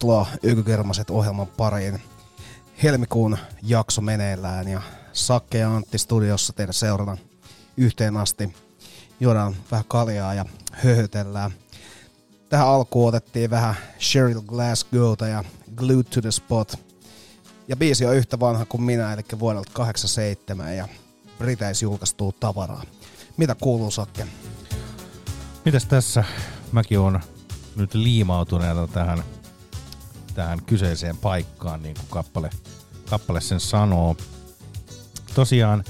Tervetuloa Ykykermaset ohjelman pariin. Helmikuun jakso meneillään ja Sakke ja Antti studiossa teidän seurana yhteen asti. Juodaan vähän kaljaa ja höhötellään. Tähän alkuun otettiin vähän Sheryl Glasgowta ja Glued to the Spot. Ja biisi on yhtä vanha kuin minä, eli vuodelta 87 ja Briteissä julkaistuu tavaraa. Mitä kuuluu Sakke? Mitäs tässä? Mäkin on nyt liimautuneena tähän, tähän kyseiseen paikkaan, niin kuin kappale, kappale sen sanoo. Tosiaan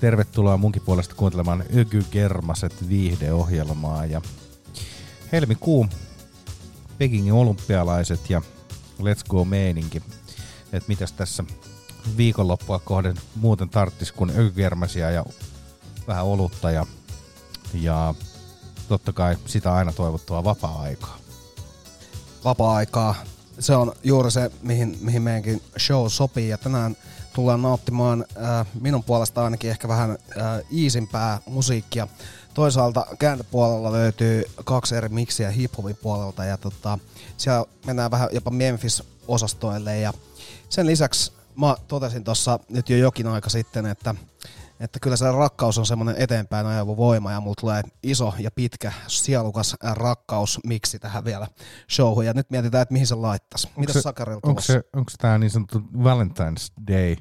tervetuloa munkin puolesta kuuntelemaan Öky Germaset viihdeohjelmaa ja helmikuu Pekingin olympialaiset ja Let's Go meininki. Et mitäs tässä viikonloppua kohden muuten tarttis kuin ökykermäsiä ja vähän olutta ja, ja totta kai sitä aina toivottua vapaa-aikaa. vapaa-aikaa. Se on juuri se, mihin, mihin meidänkin show sopii. Ja tänään tullaan nauttimaan äh, minun puolesta ainakin ehkä vähän äh, iisimpää musiikkia. Toisaalta kääntöpuolella löytyy kaksi eri miksiä hip-hopin puolelta ja tota, siellä mennään vähän jopa Memphis-osastoille. Ja sen lisäksi mä totesin tuossa nyt jo jokin aika sitten, että että kyllä se rakkaus on semmoinen eteenpäin ajava voima ja mulla tulee iso ja pitkä sielukas rakkaus miksi tähän vielä showhun ja nyt mietitään, että mihin se laittaisi. Mitä Sakarilla Onko se, onko tämä niin sanottu Valentine's Day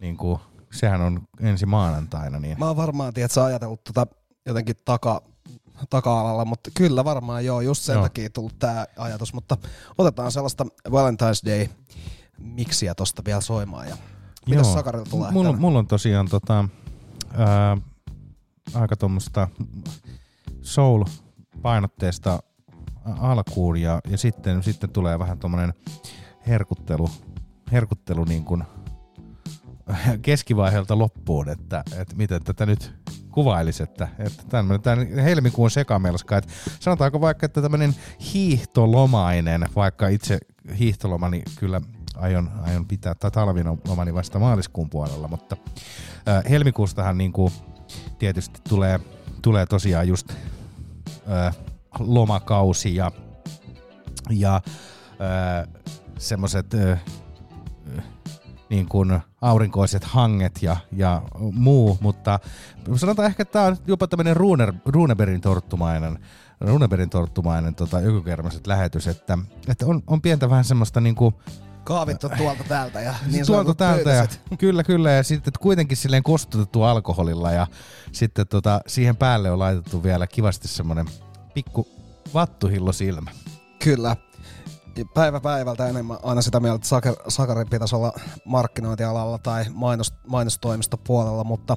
niin kuin sehän on ensi maanantaina. Niin. Mä oon varmaan, tiedät, sä ajatellut tota jotenkin taka, taka-alalla, mutta kyllä varmaan joo, just sen Joo. takia tullut tää ajatus, mutta otetaan sellaista Valentine's Day miksiä tosta vielä soimaan ja mitäs Joo. Sakarilla tulee? Mulla, mulla on tosiaan tota, ää, aika tuommoista soul-painotteesta alkuun ja, ja sitten, sitten tulee vähän tuommoinen herkuttelu, herkuttelu niin kuin keskivaiheelta loppuun, että, että miten tätä nyt kuvailisi, että, että tämmöinen, tämän helmikuun sekamelska, että sanotaanko vaikka, että tämmöinen hiihtolomainen, vaikka itse hiihtolomani kyllä aion, aion pitää, talvilomani vasta maaliskuun puolella, mutta äh, helmikuustahan niin kuin tietysti tulee, tulee tosiaan just äh, lomakausi ja, ja äh, semmoiset äh, niin kuin aurinkoiset hanget ja, ja muu, mutta sanotaan ehkä, että tämä on jopa tämmöinen Runer, Runeberin torttumainen, Runeberin torttumainen tota, lähetys, että, että on, on pientä vähän semmoista niin kuin, Kaavittu tuolta täältä ja niin niin tuolta täältä ja, kyllä, kyllä, ja sitten kuitenkin silleen kostutettu alkoholilla ja sitten tota, siihen päälle on laitettu vielä kivasti semmoinen pikku vattuhillo silmä. Kyllä. Päivä päivältä enemmän aina sitä mieltä, että Sakar, Sakarin pitäisi olla markkinointialalla tai mainos, mainostoimistopuolella, mutta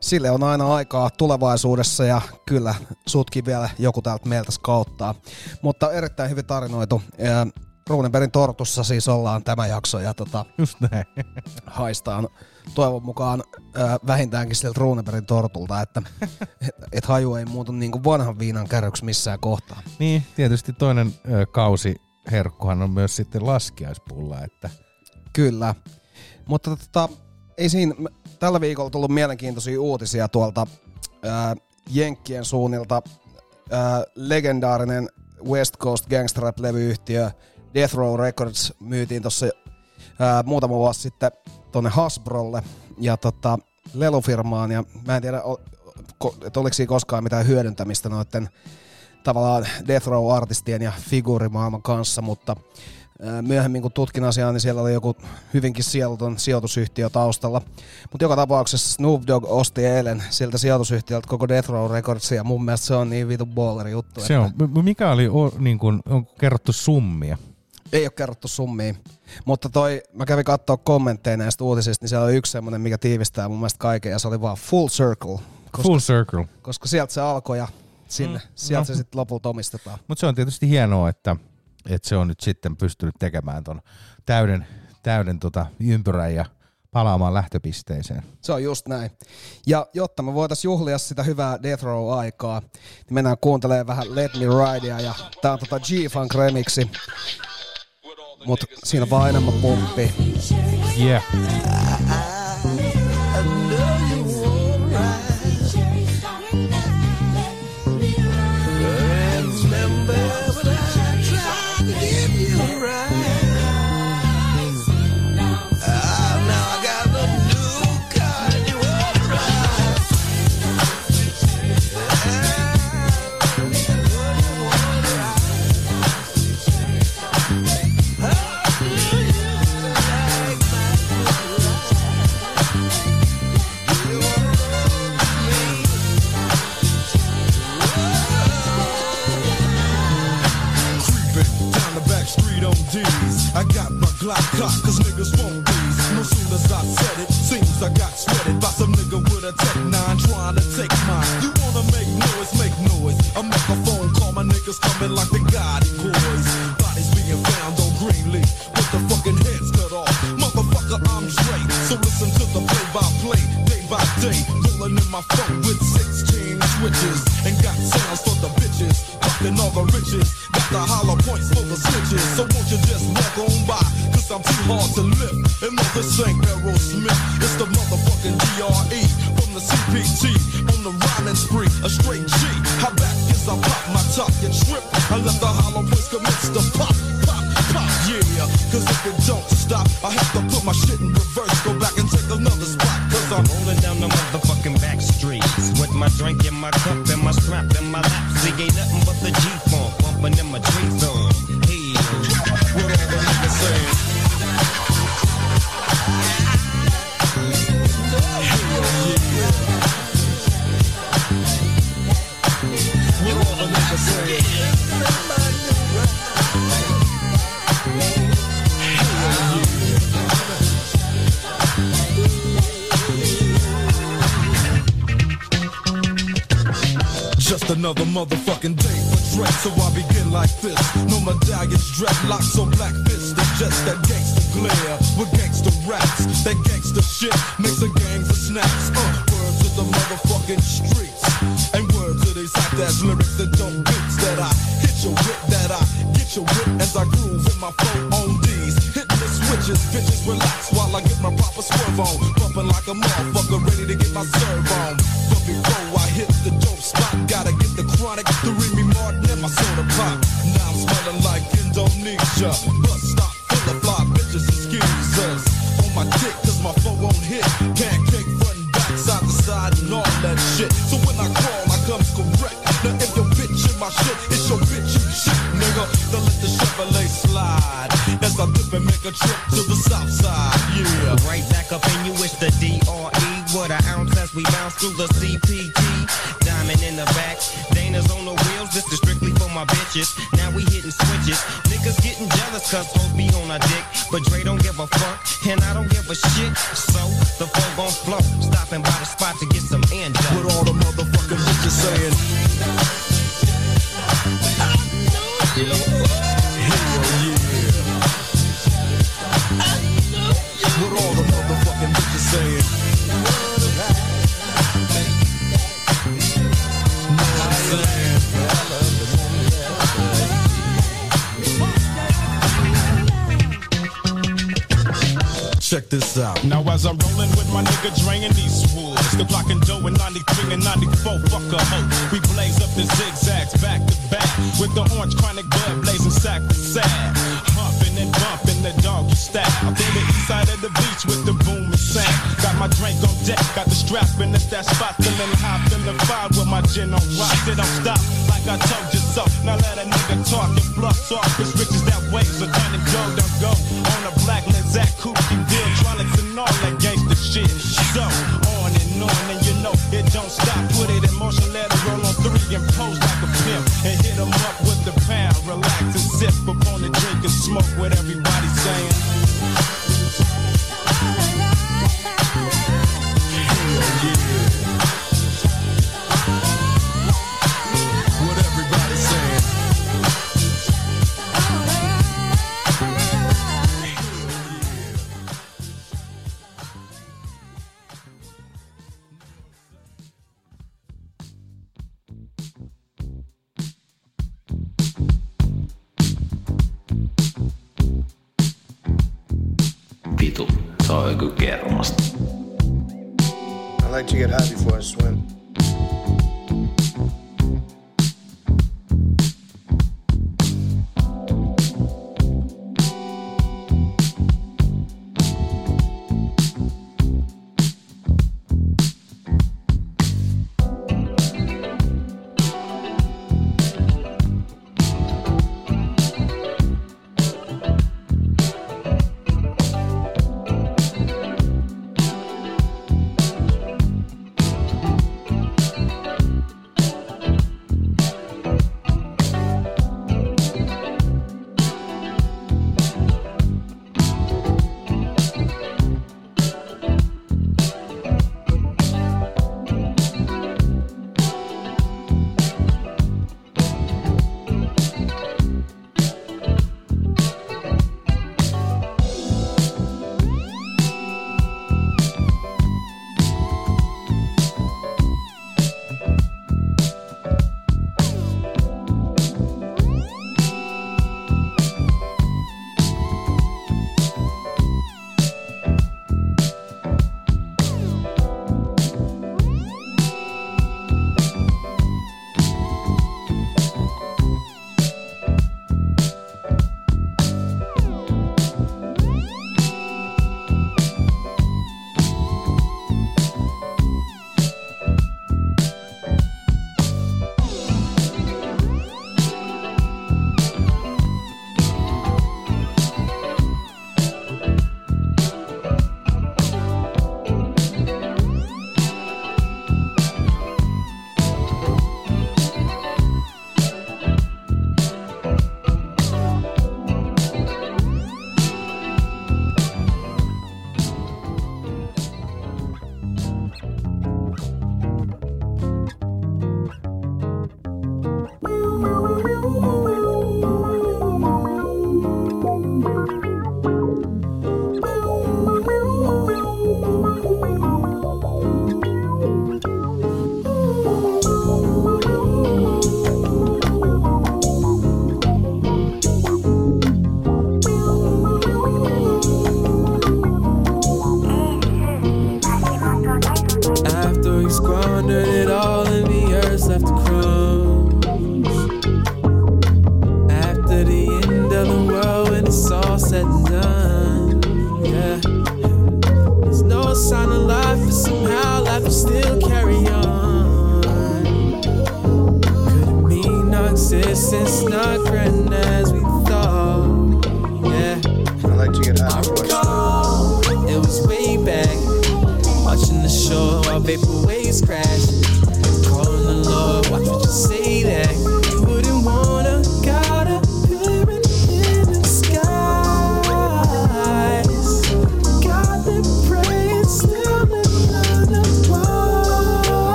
sille on aina aikaa tulevaisuudessa ja kyllä sutkin vielä joku täältä meiltä skauttaa. Mutta erittäin hyvin tarinoitu. Ja Runeberin tortussa siis ollaan tämä jakso ja tota, Just näin. haistaan toivon mukaan ö, vähintäänkin sieltä Runeberin tortulta, että et, et haju ei muutu niin kuin vanhan viinan kärryksi missään kohtaa. Niin, tietysti toinen ö, kausi herkkuhan on myös sitten laskiaispulla, että Kyllä. Mutta tota, ei siinä, tällä viikolla tullut mielenkiintoisia uutisia tuolta ää, Jenkkien suunnilta. Ää, legendaarinen West Coast Gangsta Rap-levyyhtiö Death Row Records myytiin tuossa muutama vuosi sitten tonne Hasbrolle ja tota, lelufirmaan ja mä en tiedä, että oliko siinä koskaan mitään hyödyntämistä noiden tavallaan Death Row-artistien ja figuurimaailman kanssa, mutta myöhemmin kun tutkin asiaa, niin siellä oli joku hyvinkin sieluton sijoitusyhtiö taustalla. Mutta joka tapauksessa Snoop Dogg osti eilen siltä sijoitusyhtiöltä koko Death Row Recordsia. Mun mielestä se on niin vitu balleri juttu. se on. M- Mikä oli, o, niin kuin, on kerrottu summia? Ei ole kerrottu summia. Mutta toi, mä kävin katsoa kommentteja näistä uutisista, niin siellä oli yksi semmonen, mikä tiivistää mun mielestä kaiken, ja se oli vaan full circle. Koska, Full circle. koska sieltä se alkoi ja sinne, mm, sieltä no. se sitten lopulta omistetaan. Mutta se on tietysti hienoa, että, että se on nyt sitten pystynyt tekemään ton täyden, täyden tota ympyrän ja palaamaan lähtöpisteeseen. Se on just näin. Ja jotta me voitais juhlia sitä hyvää Death Row-aikaa, niin mennään kuuntelemaan vähän Let Me Ridea, ja tää on tota G-Funk remixi. Mut siinä vaan enemmän pumppi. Yeah. D's. I got my Glock cocked cause niggas won't these. No soon as I said it, seems I got sweated by some nigga with a tech nine trying to take mine. You wanna make noise, make noise. I make a phone call, my niggas coming like the Gotti boys. Bodies being found on Greenleaf with the fucking heads cut off. Motherfucker, I'm straight. So listen to the play by play, day by day. Rolling in my phone with 16 switches. And got sounds for the bitches. Fucking all the riches. The hollow points for the switches. So won't you just walk on by? Cause I'm too hard to lift. And no, this ain't Aerosmith. It's the motherfucking DRE from the CPT. On the rhyming spree, a straight G. How back is I pop my top and trip. I let the hollow points commence to pop, pop, pop. Yeah, cause if it don't stop, I have to put my shit in reverse. Go back and take another spot. Cause I'm Rolling down the motherfucking back streets with my drink in my cup and my strap in my lap. See, ain't nothing just another motherfucking day for Dre. So I begin like this. No medallions, dreadlocks, or black fists. It's just that gangster glare with gangster raps. That gangster shit makes the gangs of snaps. Uh, words of the motherfucking streets. And words of these hot ass lyrics that don't beats. That I hit your whip, that I get your whip as I groove in my phone on these. Hit the switches, bitches relax while I get my proper swerve on. Bumping like a motherfucker ready to get my serve on. So when I crawl, I come correct. Now if your bitch in my shit, it's your bitch you shit, nigga. Don't let the Chevrolet slide. As I dip and make a trip to the south side, yeah. Right back up in you, it's the DRE. What an ounce as we bounce through the CPT. Diamond in the back, Dana's on the wheels. This is strictly for my bitches. Now we hitting switches. Niggas getting jealous cause hoes be on a dick. But Dre don't give a fuck, and I don't give a shit. So the flow gon' flow. Stopping by the spot to get some end question on rock did I stop? Like I told you.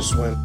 Swim.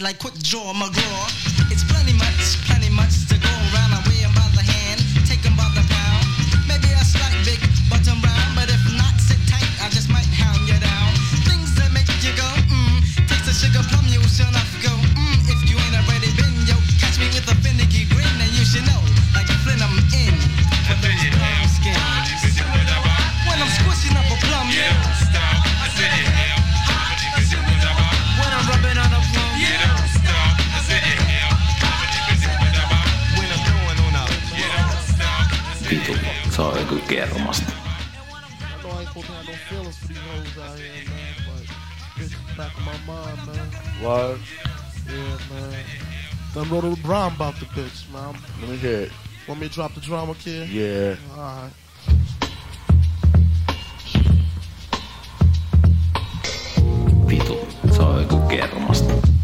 Like quick draw McGraw. It's plenty much, plenty much to go around. I weigh by the hand, take by the pound. Maybe a slight big button round, but if not, sit tight. I just might hound you down. Things that make you go, mmm. Taste the sugar plum, you should not go, mmm. If you ain't already been, yo, catch me with a finicky grin, and you should know, kermasta. I know I ain't supposed to have no feelings for these hoes out here, man, but it's back in my mind, man. Word. Yeah, man. Done wrote a rhyme about the bitch, man. Let me hear it. Want me to drop the drama, kid? Yeah. Alright. Vitu, se on joku kermasta.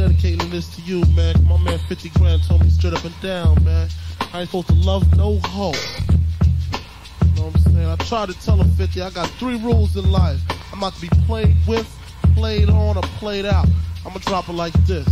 Dedicating this to you, man. My man 50 grand told me straight up and down, man. I ain't supposed to love no hoe. You know what I'm saying? I tried to tell him 50, I got three rules in life. I'm about to be played with, played on, or played out. I'm gonna drop it like this.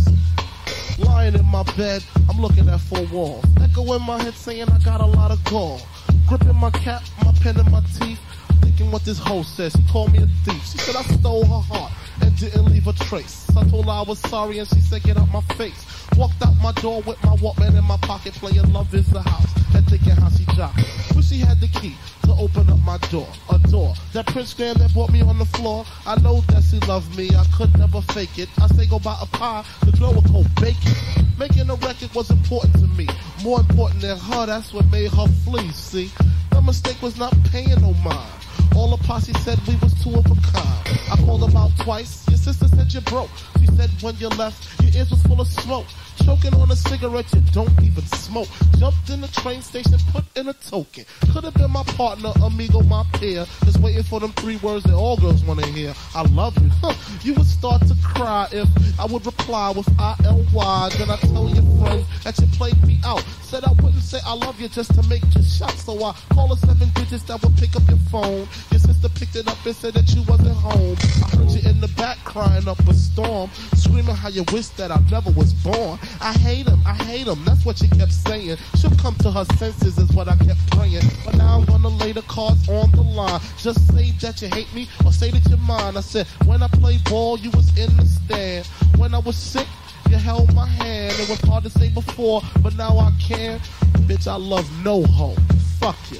Lying in my bed, I'm looking at four walls. Echo in my head saying I got a lot of gall. Gripping my cap, my pen in my teeth. Thinking what this hoe says. She called me a thief. She said I stole her heart and didn't leave a trace. I told her I was sorry and she said get out my face. Walked out my door with my Walkman in my pocket playing Love is the House and thinking how she it. But she had the key to open up my door. A door that Prince Graham that brought me on the floor. I know that she loved me. I could never fake it. I say go buy a pie. The girl would go bacon. Making a record was important to me. More important than her, that's what made her flee, see? The mistake was not paying no mind. All the posse said we was two of a kind. I called them out twice. Your sister said you broke. She said when you left, your ears was full of smoke. Choking on a cigarette you don't even smoke. Jumped in the train station, put in a token. Could have been my partner, amigo, my peer. Just waiting for them three words that all girls want to hear. I love you. Huh. You would start to cry if I would reply with I-L-Y. Then I tell your friends that you played me out. Said I wouldn't say I love you just to make you shout. So I call the seven digits that would pick up your phone. Your sister picked it up and said that you wasn't home. I heard you in the back crying up a storm. Screaming how you wish that I never was born. I hate him, I hate him, that's what she kept saying. She'll come to her senses is what I kept praying. But now I'm gonna lay the cards on the line. Just say that you hate me or say that you're mine. I said, when I played ball, you was in the stand. When I was sick, you held my hand. It was hard to say before, but now I can. Bitch, I love no hoe. Fuck you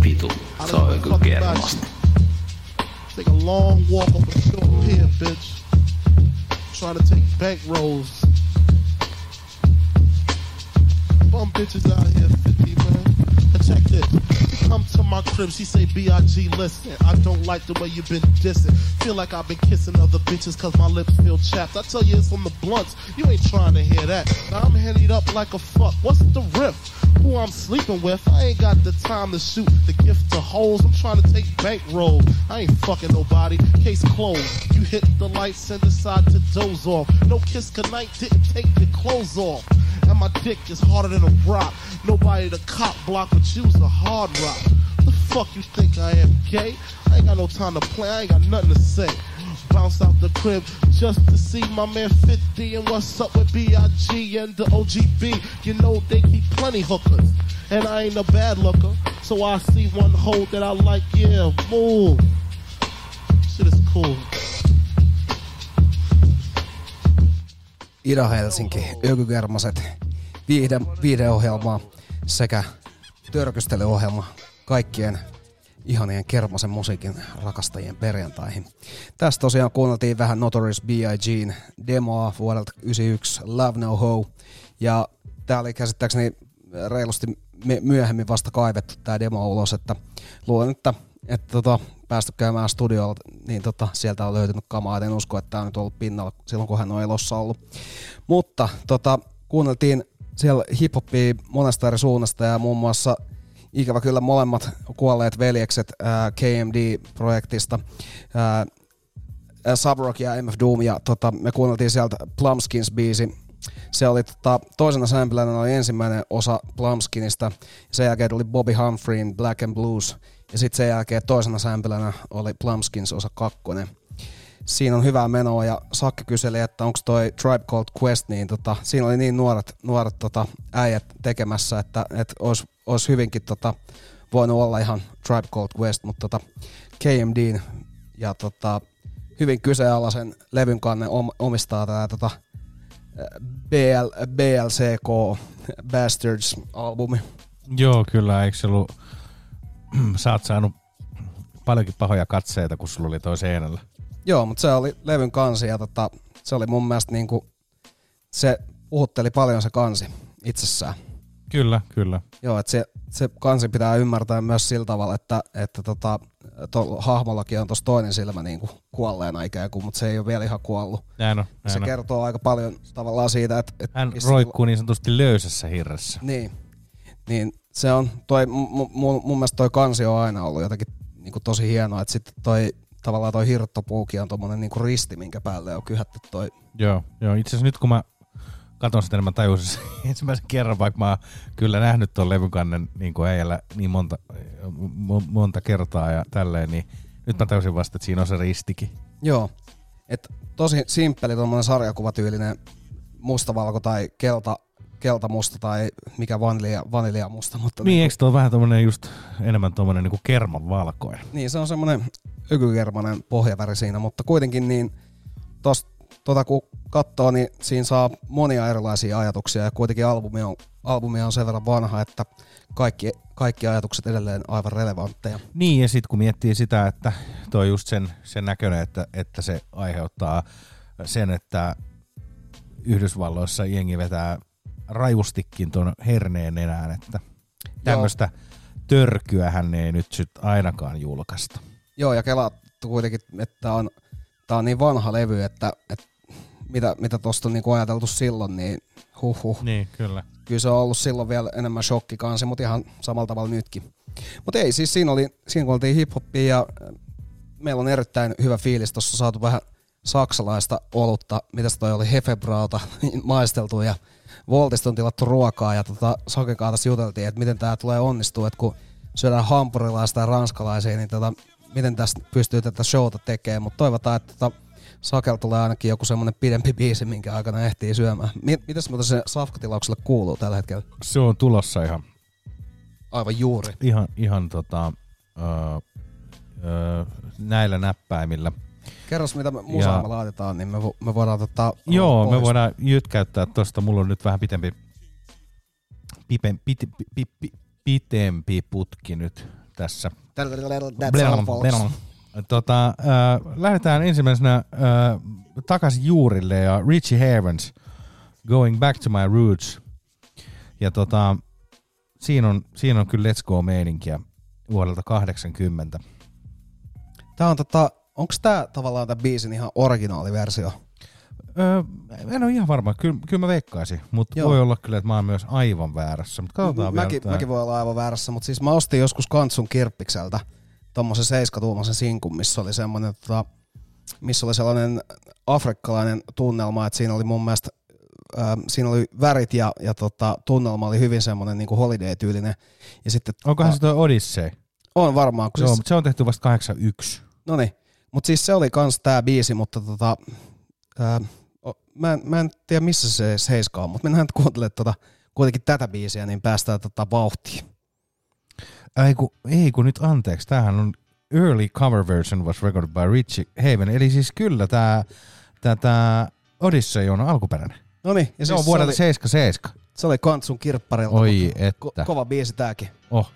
pitu. Se on get lost. Take a long walk over the short pier, bitch. Trying to take back roads. Bum bitches out here 50, man. Come to my crib, she say, B.I.G. listen. I don't like the way you been dissing. Feel like I've been kissing other bitches cause my lips feel chapped. I tell you it's on the blunts. You ain't trying to hear that. Now I'm hennied up like a fuck. What's the riff? Who I'm sleeping with? I ain't got the time to shoot the gift to hoes. I'm trying to take bankroll. I ain't fucking nobody. Case closed. You hit the lights and decide to doze off. No kiss goodnight, didn't take your clothes off. And my dick is harder than a rock. Nobody to cop block, but you's a hard rock. The fuck you think I am, gay? I ain't got no time to play. I ain't got nothing to say. Bounce out the crib just to see my man 50 and what's up with B.I.G. and the OGB. You know they keep plenty hookers. And I ain't a bad looker. So I see one hoe that I like, yeah, move. Shit is cool. Ida-Helsinki, Yökykermaset, viihde, viihdeohjelma sekä törkystelyohjelma kaikkien ihanien Kermasen musiikin rakastajien perjantaihin. Tässä tosiaan kuunneltiin vähän Notorious B.I.G:n demoa vuodelta 91 Love No Ho. Ja tää oli käsittääkseni reilusti myöhemmin vasta kaivettu tää demo ulos, että luulen, että, että tota, päästy käymään studiolla, niin tota, sieltä on löytynyt kamaa, en usko, että tämä on nyt ollut pinnalla silloin, kun hän on elossa ollut. Mutta tota, kuunneltiin siellä hiphoppia monesta eri suunnasta ja muun muassa ikävä kyllä molemmat kuolleet veljekset ää, KMD-projektista, ää, ää, Subrock ja MF Doom, ja tota, me kuunneltiin sieltä Plumskins-biisi. Se oli tota, toisena samplena oli ensimmäinen osa Plumskinista, sen jälkeen tuli Bobby Humphreyin Black and Blues, ja sitten sen jälkeen toisena samplena oli Plumskins osa kakkonen. Siinä on hyvää menoa ja Sakke kyseli, että onko toi Tribe Called Quest, niin tota, siinä oli niin nuoret, nuoret tota, äijät tekemässä, että, että olisi, olisi hyvinkin tota, voinut olla ihan Tribe Called Quest, mutta tota, KMD ja tota, hyvin kyseenalaisen levyn kanne om, omistaa tämä tota, BL, BLCK Bastards-albumi. Joo, kyllä, eikö se ollut, sä oot saanut paljonkin pahoja katseita, kun sulla oli toi seinällä. Joo, mutta se oli levyn kansi ja tota, se oli mun mielestä niinku, se puhutteli paljon se kansi itsessään. Kyllä, kyllä. Joo, että se, se kansi pitää ymmärtää myös sillä tavalla, että, että tota, to, hahmollakin on tuossa toinen silmä niinku kuolleena ikään kuin, mutta se ei ole vielä ihan kuollut. Näin on, se näin on. kertoo aika paljon tavallaan siitä, että... että Hän missä- roikkuu niin sanotusti löysässä hirressä. Niin, niin se on, toi, mun, mun, mun mielestä toi kansi on aina ollut jotenkin niinku tosi hienoa, että sitten toi tavallaan toi hirttopuuki on tommonen niinku risti, minkä päälle on kyhätty toi. Joo, joo. Itse asiassa nyt kun mä katon sitä, niin mä tajusin sen ensimmäisen kerran, vaikka mä oon kyllä nähnyt tuon levykannen niin kuin äijällä niin monta, mo- monta kertaa ja tälleen, niin nyt mä tajusin vasta, että siinä on se ristikin. Joo, että tosi simppeli tommonen sarjakuvatyylinen mustavalko tai kelta, keltamusta tai mikä vanilja, vaniljamusta, mutta Niin, eikö tuo vähän tommonen just enemmän tommonen niinku kerman valkoinen? Niin, se on semmoinen ökykermanen pohjaväri siinä, mutta kuitenkin niin tos, tota kun katsoo, niin siinä saa monia erilaisia ajatuksia ja kuitenkin albumi on, albumi on sen verran vanha, että kaikki, kaikki ajatukset edelleen aivan relevantteja. Niin, ja sitten kun miettii sitä, että tuo just sen, sen näköinen, että, että se aiheuttaa sen, että Yhdysvalloissa jengi vetää rajustikin tuon herneen enää, että tämmöistä törkyähän ei nyt sit ainakaan julkaista. Joo, ja kelattu kuitenkin, että tää on, tää on niin vanha levy, että, että mitä, mitä tuosta on niinku ajateltu silloin, niin huh. Niin, kyllä. Kyllä se on ollut silloin vielä enemmän shokki kanssa, mutta ihan samalla tavalla nytkin. Mutta ei, siis siinä, oli, siinä kun oltiin hiphoppia ja äh, meillä on erittäin hyvä fiilis. Tuossa saatu vähän saksalaista olutta, mitäs toi oli, Hefebrauta maisteltu ja Voltista on tilattu ruokaa ja tota, Sakekaa tässä juteltiin, että miten tämä tulee onnistua, että kun syödään hampurilaista ja ranskalaisia, niin tota, miten tästä pystyy tätä showta tekemään, mutta toivotaan, että tota, Sakel tulee ainakin joku semmoinen pidempi biisi, minkä aikana ehtii syömään. Mi- mitäs muuta se Safkatilaukselle kuuluu tällä hetkellä? Se on tulossa ihan, Aivan juuri. ihan, ihan tota, öö, öö, näillä näppäimillä. Kerros, mitä me musaa Ja- me laitetaan, niin me, vo- me voidaan tota, Joo, me voidaan jytkäyttää tosta. Mulla on nyt vähän pitempi, pipe, pit, pi, pi, pi, pitempi putki nyt tässä. That's. Tota, äh, lähdetään ensimmäisenä äh, takaisin juurille ja Richie Havens, Going Back to My Roots. Ja tota, siinä on, siinä on kyllä Let's Go-meininkiä vuodelta 80. Tää on tota, onks tää tavallaan tää biisin ihan originaaliversio? Öö, en ole ihan varma, kyllä, kyllä mä veikkaisin, mutta voi olla kyllä, että mä oon myös aivan väärässä. Mutta katsotaan mäkin, vielä. tää. mäkin voi olla aivan väärässä, mutta siis mä ostin joskus Kantsun kirppikseltä tommosen seiskatuumaisen sinkun, missä oli semmonen tota, missä oli sellainen afrikkalainen tunnelma, että siinä oli mun mielestä siinä oli värit ja, ja tota, tunnelma oli hyvin semmoinen niin holiday-tyylinen. Ja sitten, Onkohan se toi Odyssey? On varmaan. Kun Joo, siis, mutta se on tehty vasta 81. No niin, mutta siis se oli kans tää biisi, mutta tota, ää, mä, en, mä en tiedä missä se seiska on, mutta mennään kuuntelemaan tota, kuitenkin tätä biisiä, niin päästään tota vauhtiin. Ei kun, ei kun nyt anteeksi, tämähän on early cover version was recorded by Richie Haven. Eli siis kyllä tämä tää, tää Odyssey on alkuperäinen. No niin, ja se on vuodelta oli, 77. se oli Kantsun kirpparilta. Oi että. Ko- kova biisi tääkin. Oh.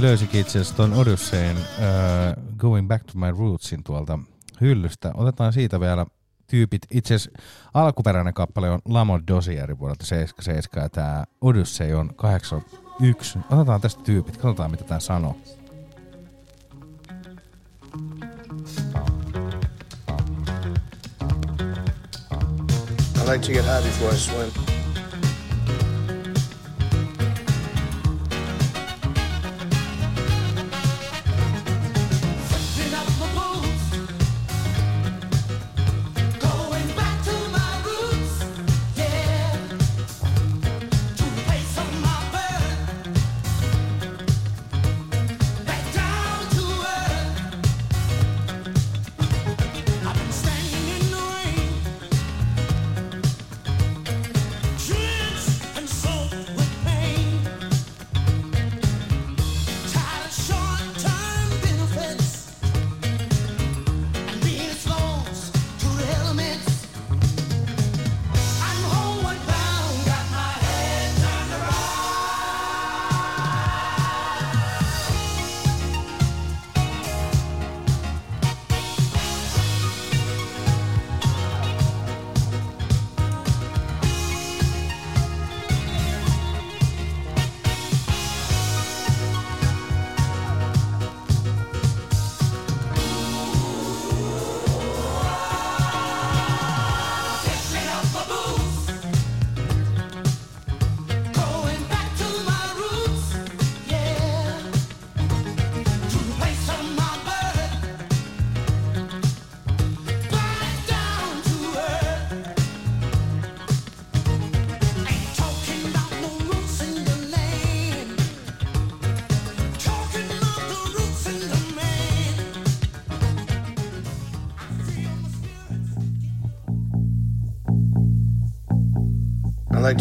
Antti löysikin itse asiassa tuon Odysseyn uh, Going Back to My Rootsin tuolta hyllystä. Otetaan siitä vielä tyypit. Itse asiassa alkuperäinen kappale on Lamont Dosieri vuodelta 77 ja tämä Odyssey on 81. Otetaan tästä tyypit, katsotaan mitä tämä sanoo. I like to get high before I swim.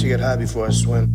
get high before I swim.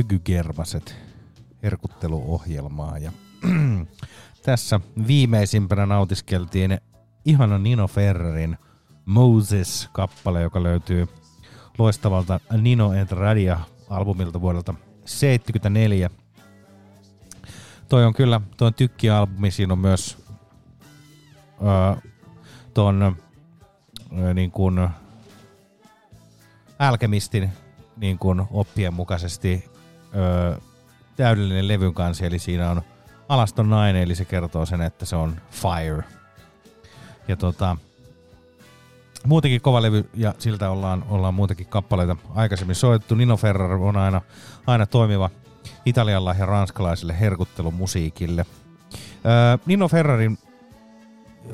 Kuuntelet Ökygervaset herkutteluohjelmaa. Ja tässä viimeisimpänä nautiskeltiin ihana Nino Ferrerin Moses-kappale, joka löytyy loistavalta Nino et Radia-albumilta vuodelta 1974. Toi on kyllä, toi on tykkialbumi, siinä on myös öö, ton öö, niin kuin Alchemistin niin kuin oppien mukaisesti öö, täydellinen levyn kansi, eli siinä on alaston nainen, eli se kertoo sen, että se on Fire. Ja tota, muutenkin kova levy, ja siltä ollaan, ollaan muutenkin kappaleita aikaisemmin soitettu. Nino Ferrer on aina, aina toimiva italialla ja ranskalaiselle herkuttelumusiikille. Öö, Nino Ferrerin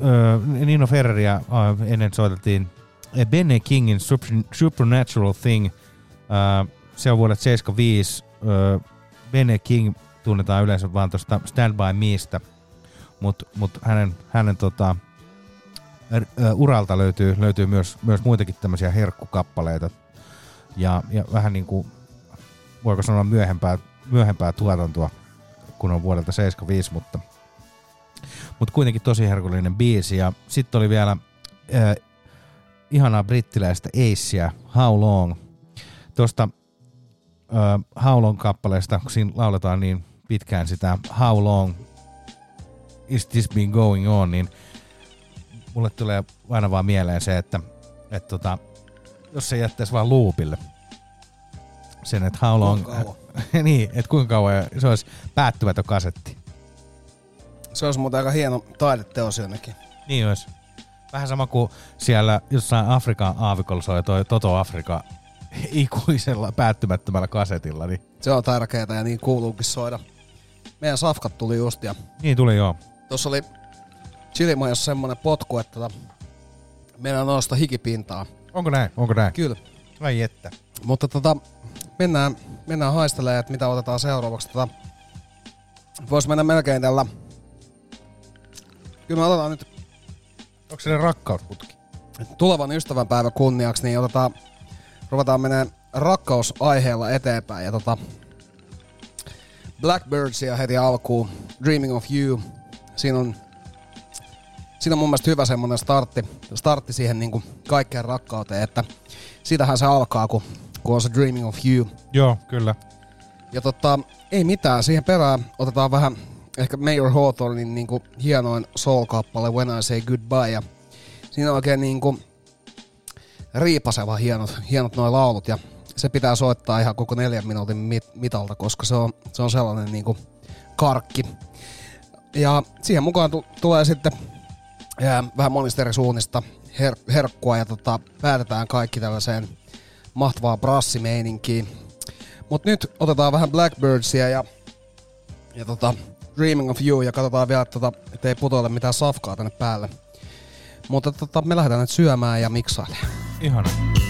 öö, Nino Ferreria ennen soiteltiin Benne Kingin Super, Supernatural Thing. Se on vuodet 75. Benne King tunnetaan yleensä vaan tuosta Stand By Meistä, mutta mut hänen, hänen tota, r- ö, uralta löytyy, löytyy myös, myös muitakin tämmöisiä herkkukappaleita. Ja, ja vähän niin kuin, voiko sanoa myöhempää, myöhempää tuotantoa, kun on vuodelta 75, mutta, mutta kuitenkin tosi herkullinen biisi. Ja sitten oli vielä äh, ihanaa brittiläistä Aceä, How Long. Tuosta How Long-kappaleesta, kun siinä lauletaan niin pitkään sitä How Long is this been going on, niin mulle tulee aina vaan mieleen se, että, että tota, jos se jättäisi vaan loopille sen, että how long, niin, että kuinka kauan se olisi päättymätön kasetti. Se olisi muuten aika hieno taideteos jonnekin. Niin olisi. Vähän sama kuin siellä jossain Afrikan aavikolla soi toi Toto Afrika ikuisella päättymättömällä kasetilla. Niin, Se on tärkeää ja niin kuuluukin soida. Meidän safkat tuli just ja niin tuli joo. tuossa oli Chilimajassa semmonen potku, että tota, meidän nosta hikipintaa. Onko näin? Onko näin? Kyllä. Ai että. Mutta tota, mennään, mennään haistelemaan, että mitä otetaan seuraavaksi. Tota, Voisi mennä melkein tällä. Kyllä me otetaan nyt Onko se rakkausputki? tulevan ystävänpäivän kunniaksi, niin otetaan, ruvetaan menemään rakkausaiheella eteenpäin. Ja tota, Blackbirdsia heti alkuun, Dreaming of You. Siinä on, siinä on mun mielestä hyvä semmonen startti, startti siihen niin kaikkeen rakkauteen, että siitähän se alkaa, kun, kun on se Dreaming of You. Joo, kyllä. Ja tota, ei mitään, siihen perään otetaan vähän ehkä Mayor Hawthornin niinku hienoin soul-kappale When I Say Goodbye. Ja siinä on oikein niinku riipaseva hienot, hienot noi laulut ja se pitää soittaa ihan koko neljän minuutin mit- mitalta, koska se on, se on sellainen niinku karkki. Ja siihen mukaan tu- tulee sitten ää, vähän monista eri suunnista her- herkkua ja tota, päätetään kaikki tällaiseen mahtavaan brassimeininkiin. Mut nyt otetaan vähän Blackbirdsia ja, ja tota, Dreaming of You ja katsotaan vielä, tota, ettei putoile mitään safkaa tänne päälle. Mutta tota, me lähdetään nyt syömään ja miksailemaan. Ihana.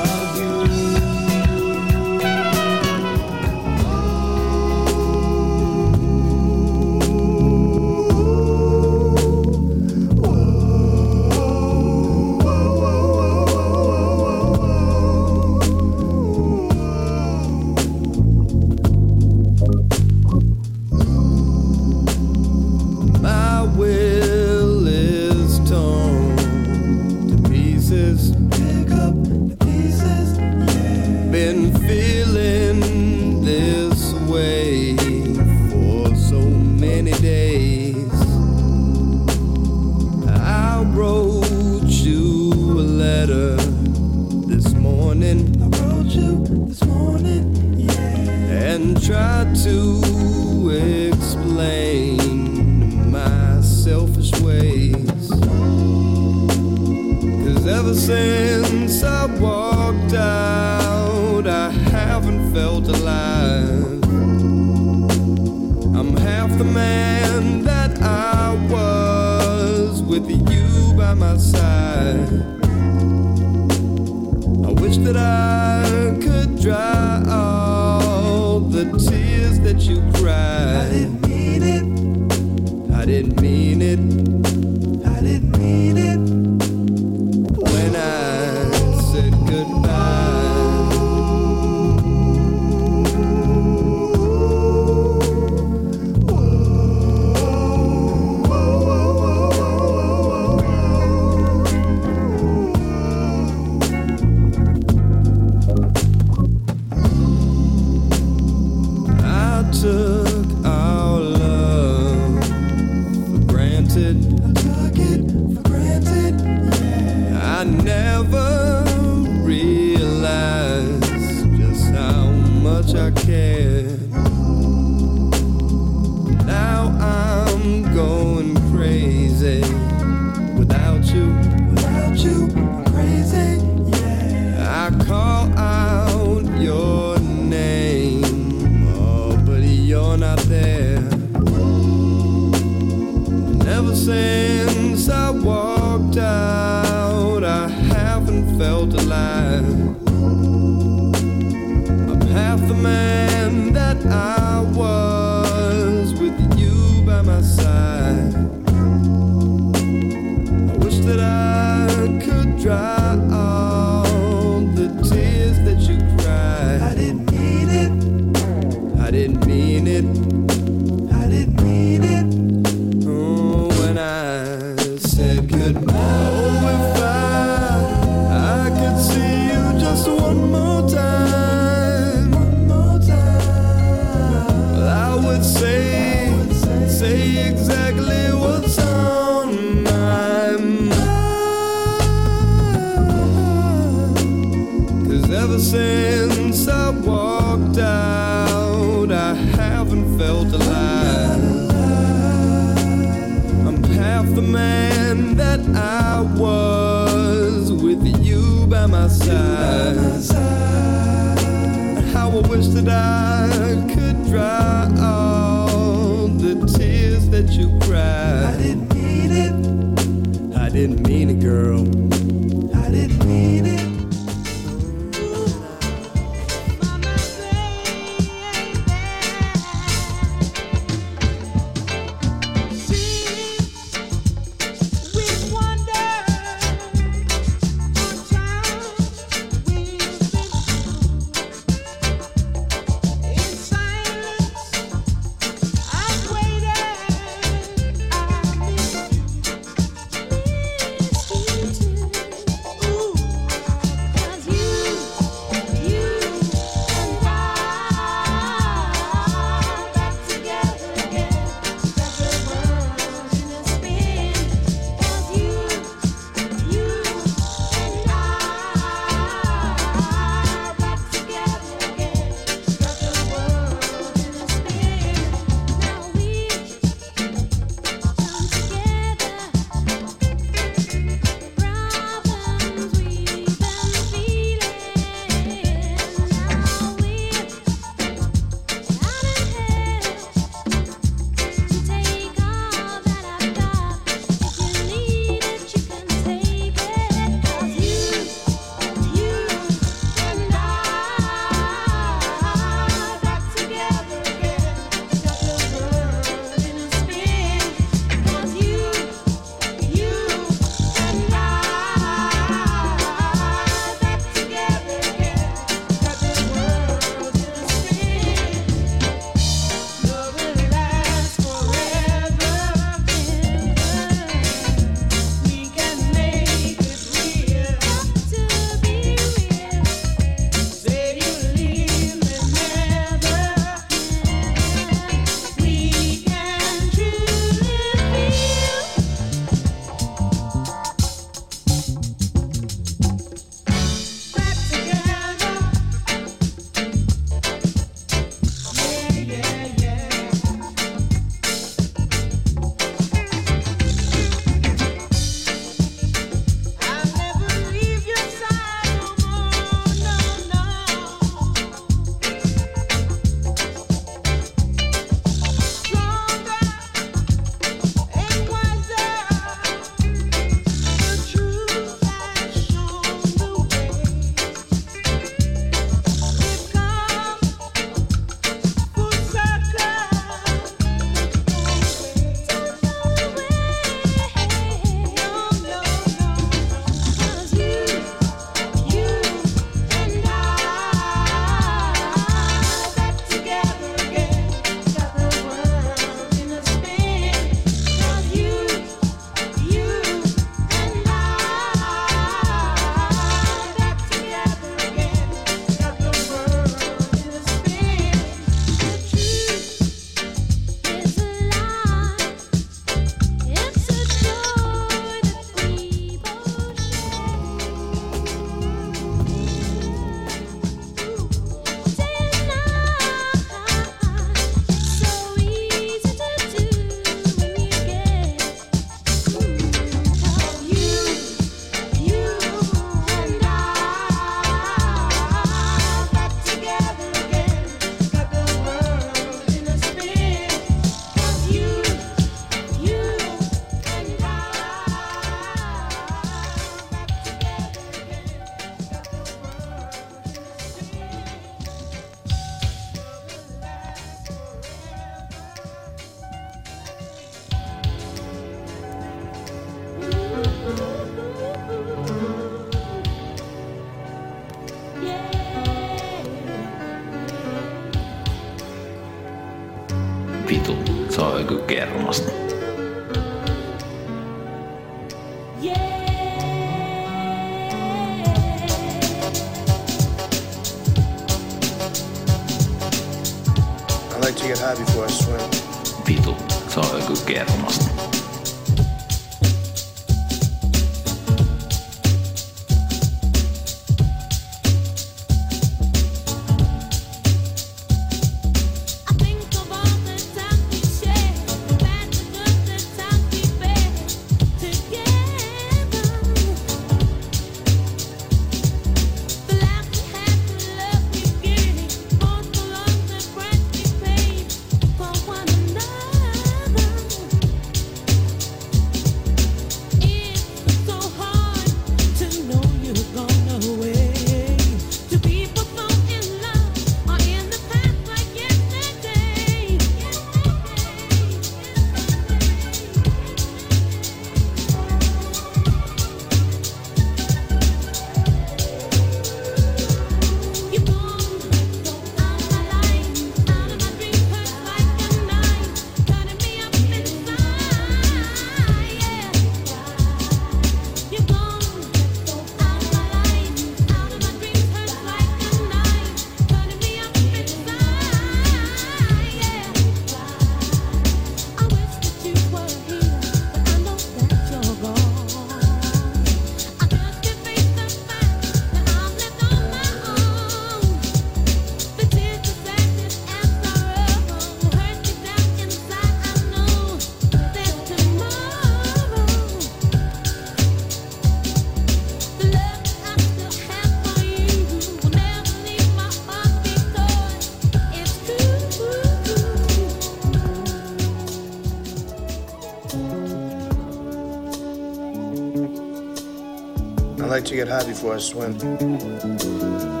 To get high before I swim.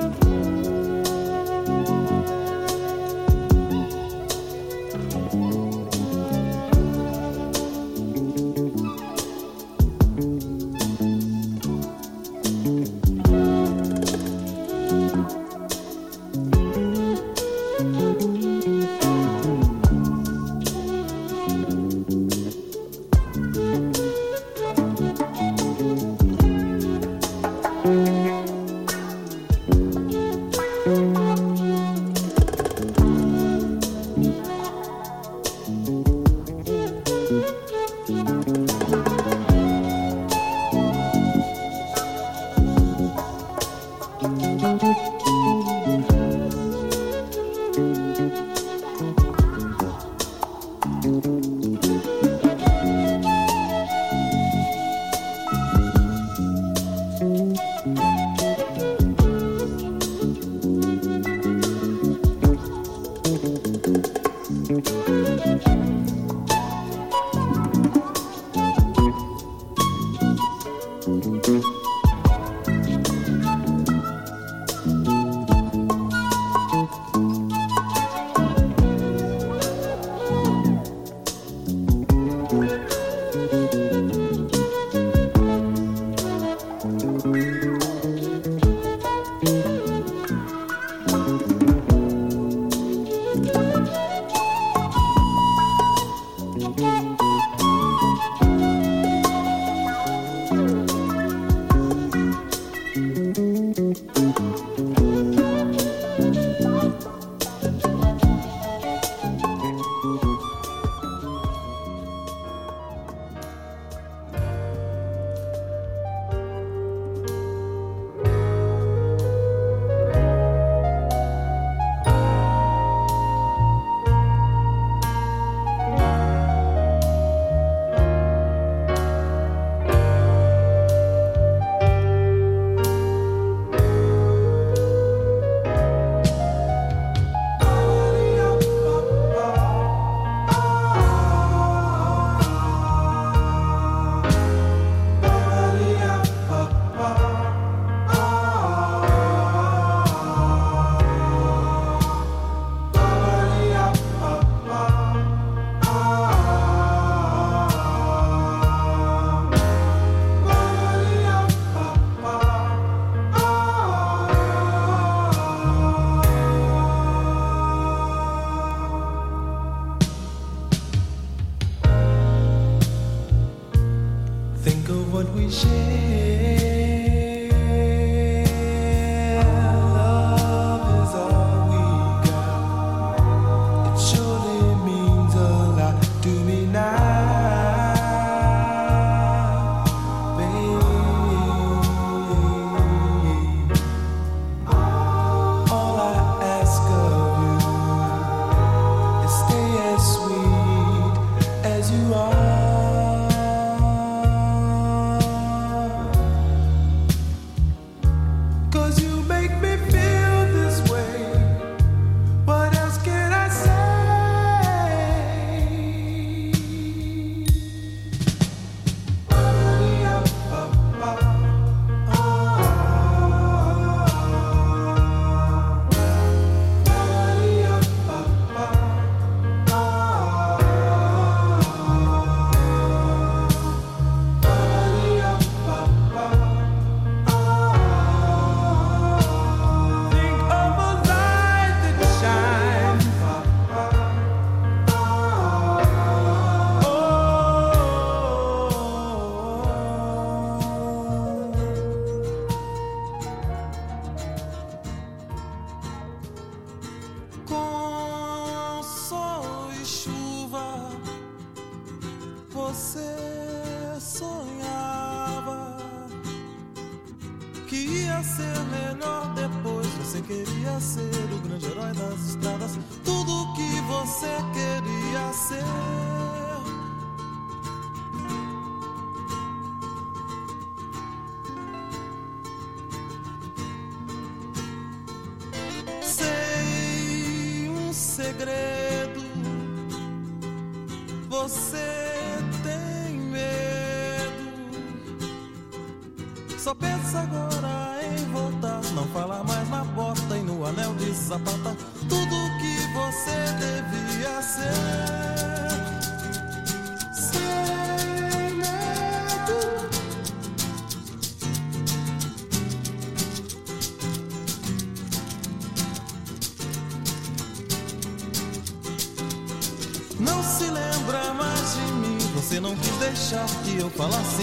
falar assim.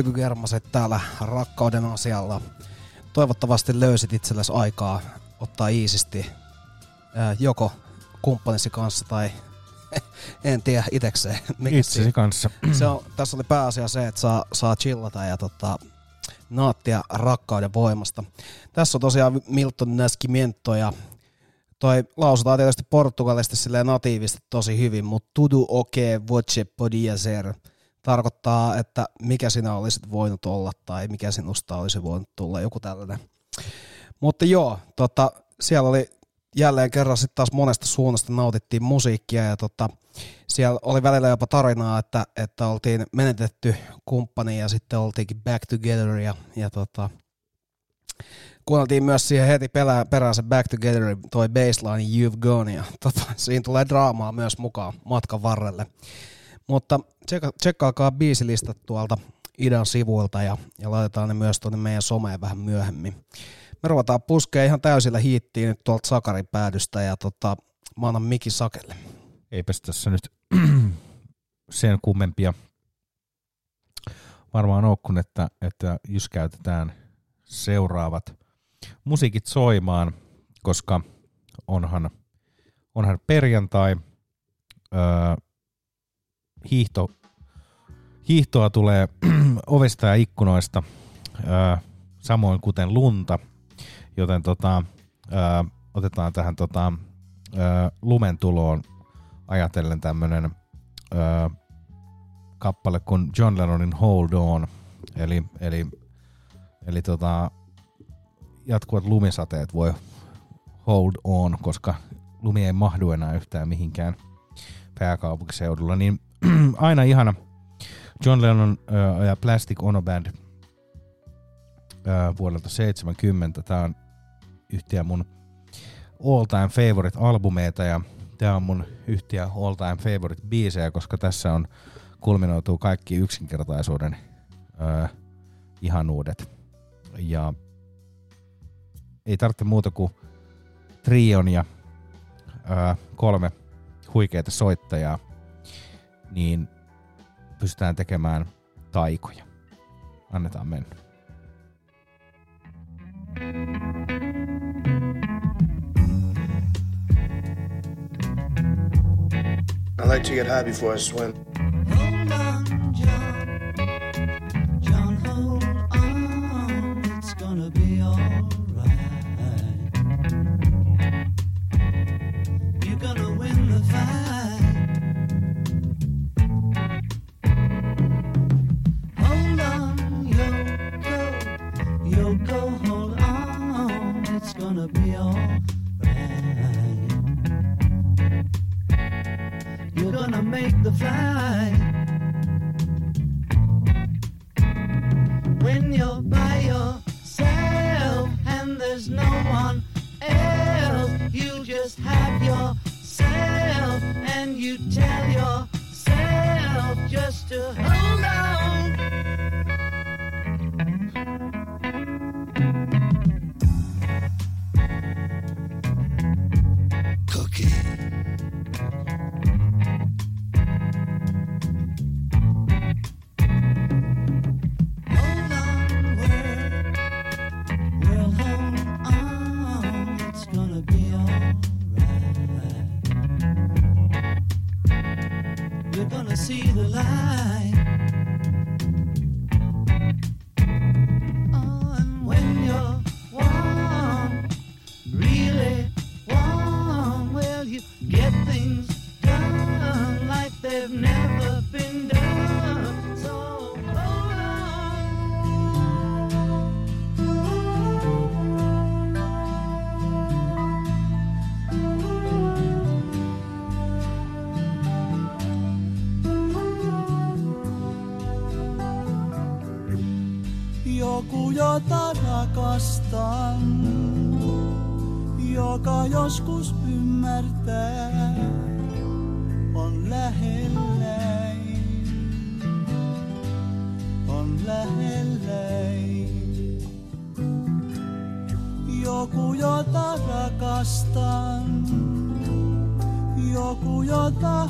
Ökygermaset täällä rakkauden asialla. Toivottavasti löysit itsellesi aikaa ottaa iisisti ää, joko kumppanisi kanssa tai en tiedä itekseen. mikä Itsesi siinä- kanssa. Se on, tässä oli pääasia se, että saa, saa chillata ja tota, naattia rakkauden voimasta. Tässä on tosiaan Milton Nascimento ja toi lausutaan tietysti portugalista silleen natiivisesti tosi hyvin, mutta tudo o que voce podia ser tarkoittaa, että mikä sinä olisit voinut olla tai mikä sinusta olisi voinut tulla, joku tällainen. Mutta joo, tota, siellä oli jälleen kerran sitten taas monesta suunnasta nautittiin musiikkia ja tota, siellä oli välillä jopa tarinaa, että, että oltiin menetetty kumppani ja sitten oltiinkin back together ja, ja tota, kuunneltiin myös siihen heti pelään, perään se back together toi baseline You've Gone ja tota, siinä tulee draamaa myös mukaan matkan varrelle. Mutta tsekka, tsekkaakaa biisilistat tuolta idän sivuilta ja, ja laitetaan ne myös tuonne meidän someen vähän myöhemmin. Me ruvetaan puskea ihan täysillä hiittiin nyt tuolta Sakarin päädystä ja tota, mä annan Miki Sakelle. Eipäs tässä nyt sen kummempia varmaan ole kuin, että, että jyskäytetään seuraavat musiikit soimaan, koska onhan, onhan perjantai, öö, hiihto, hiihtoa tulee ovesta ja ikkunoista, öö, samoin kuten lunta, joten tota, öö, otetaan tähän tota, öö, lumen tuloon ajatellen tämmönen öö, kappale kuin John Lennonin Hold On, eli, eli, eli tota, jatkuvat lumisateet voi hold on, koska lumi ei mahdu enää yhtään mihinkään pääkaupunkiseudulla, niin aina ihana John Lennon öö, ja Plastic Ono Band öö, vuodelta 70. Tämä on yhtiä mun all time favorite albumeita ja tämä on mun yhtiä all time favorite biisejä, koska tässä on kulminoituu kaikki yksinkertaisuuden öö, ihanuudet. Ja ei tarvitse muuta kuin trion ja öö, kolme huikeita soittajaa, niin pystytään tekemään taikoja. Annetaan mennä. I like to get high before I swim. gonna be alright. You're gonna make the flight. When you're by yourself and there's no one else, you just have yourself and you tell yourself just to hold on. see the light. joskus ymmärtää, on lähellä. on lähellä. Joku, jota rakastan, joku, jota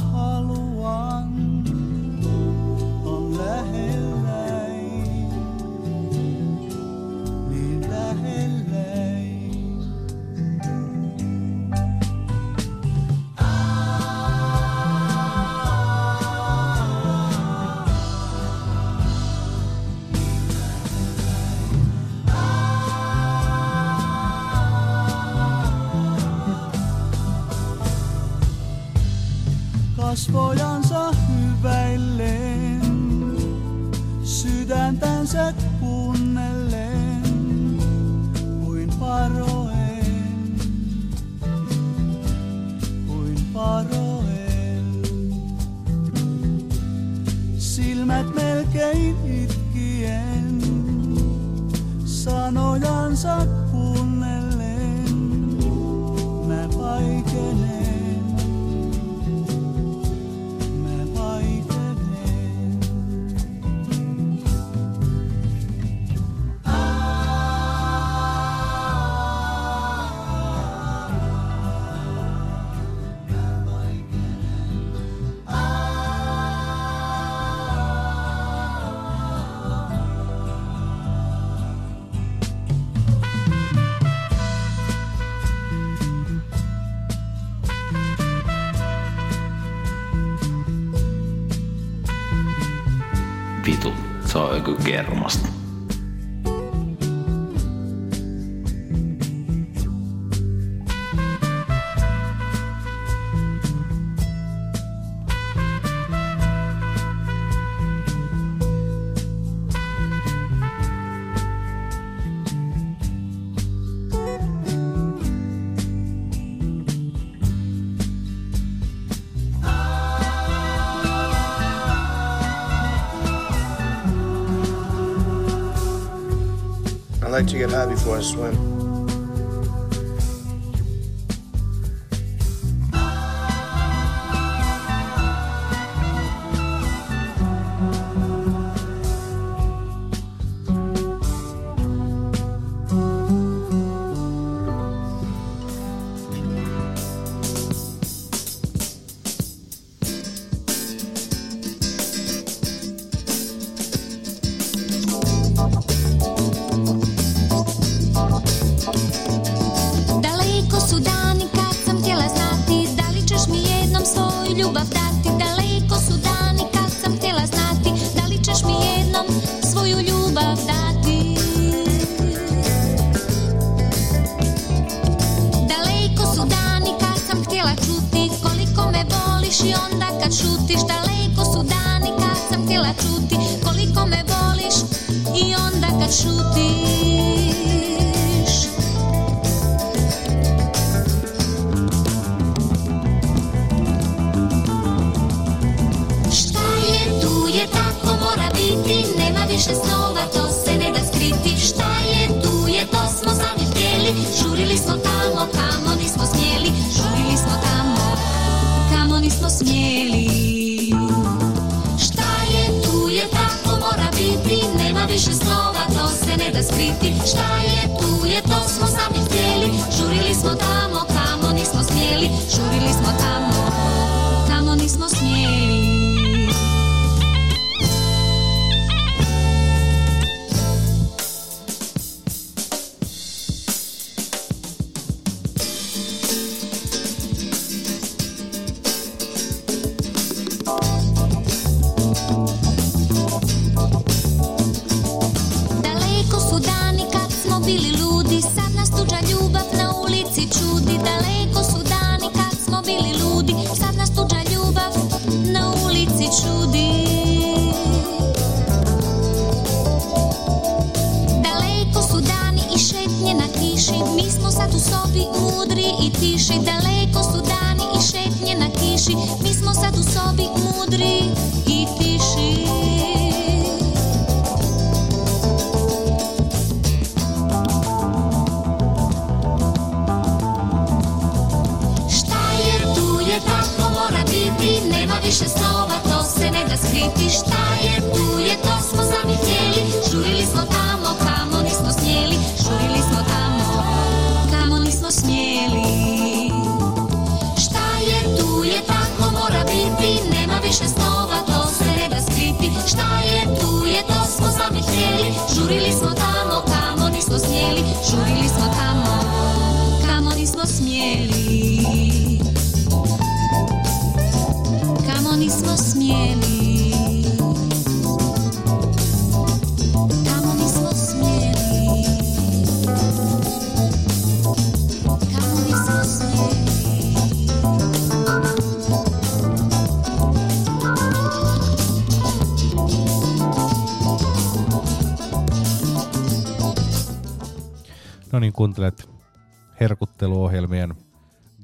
to get high before I swim.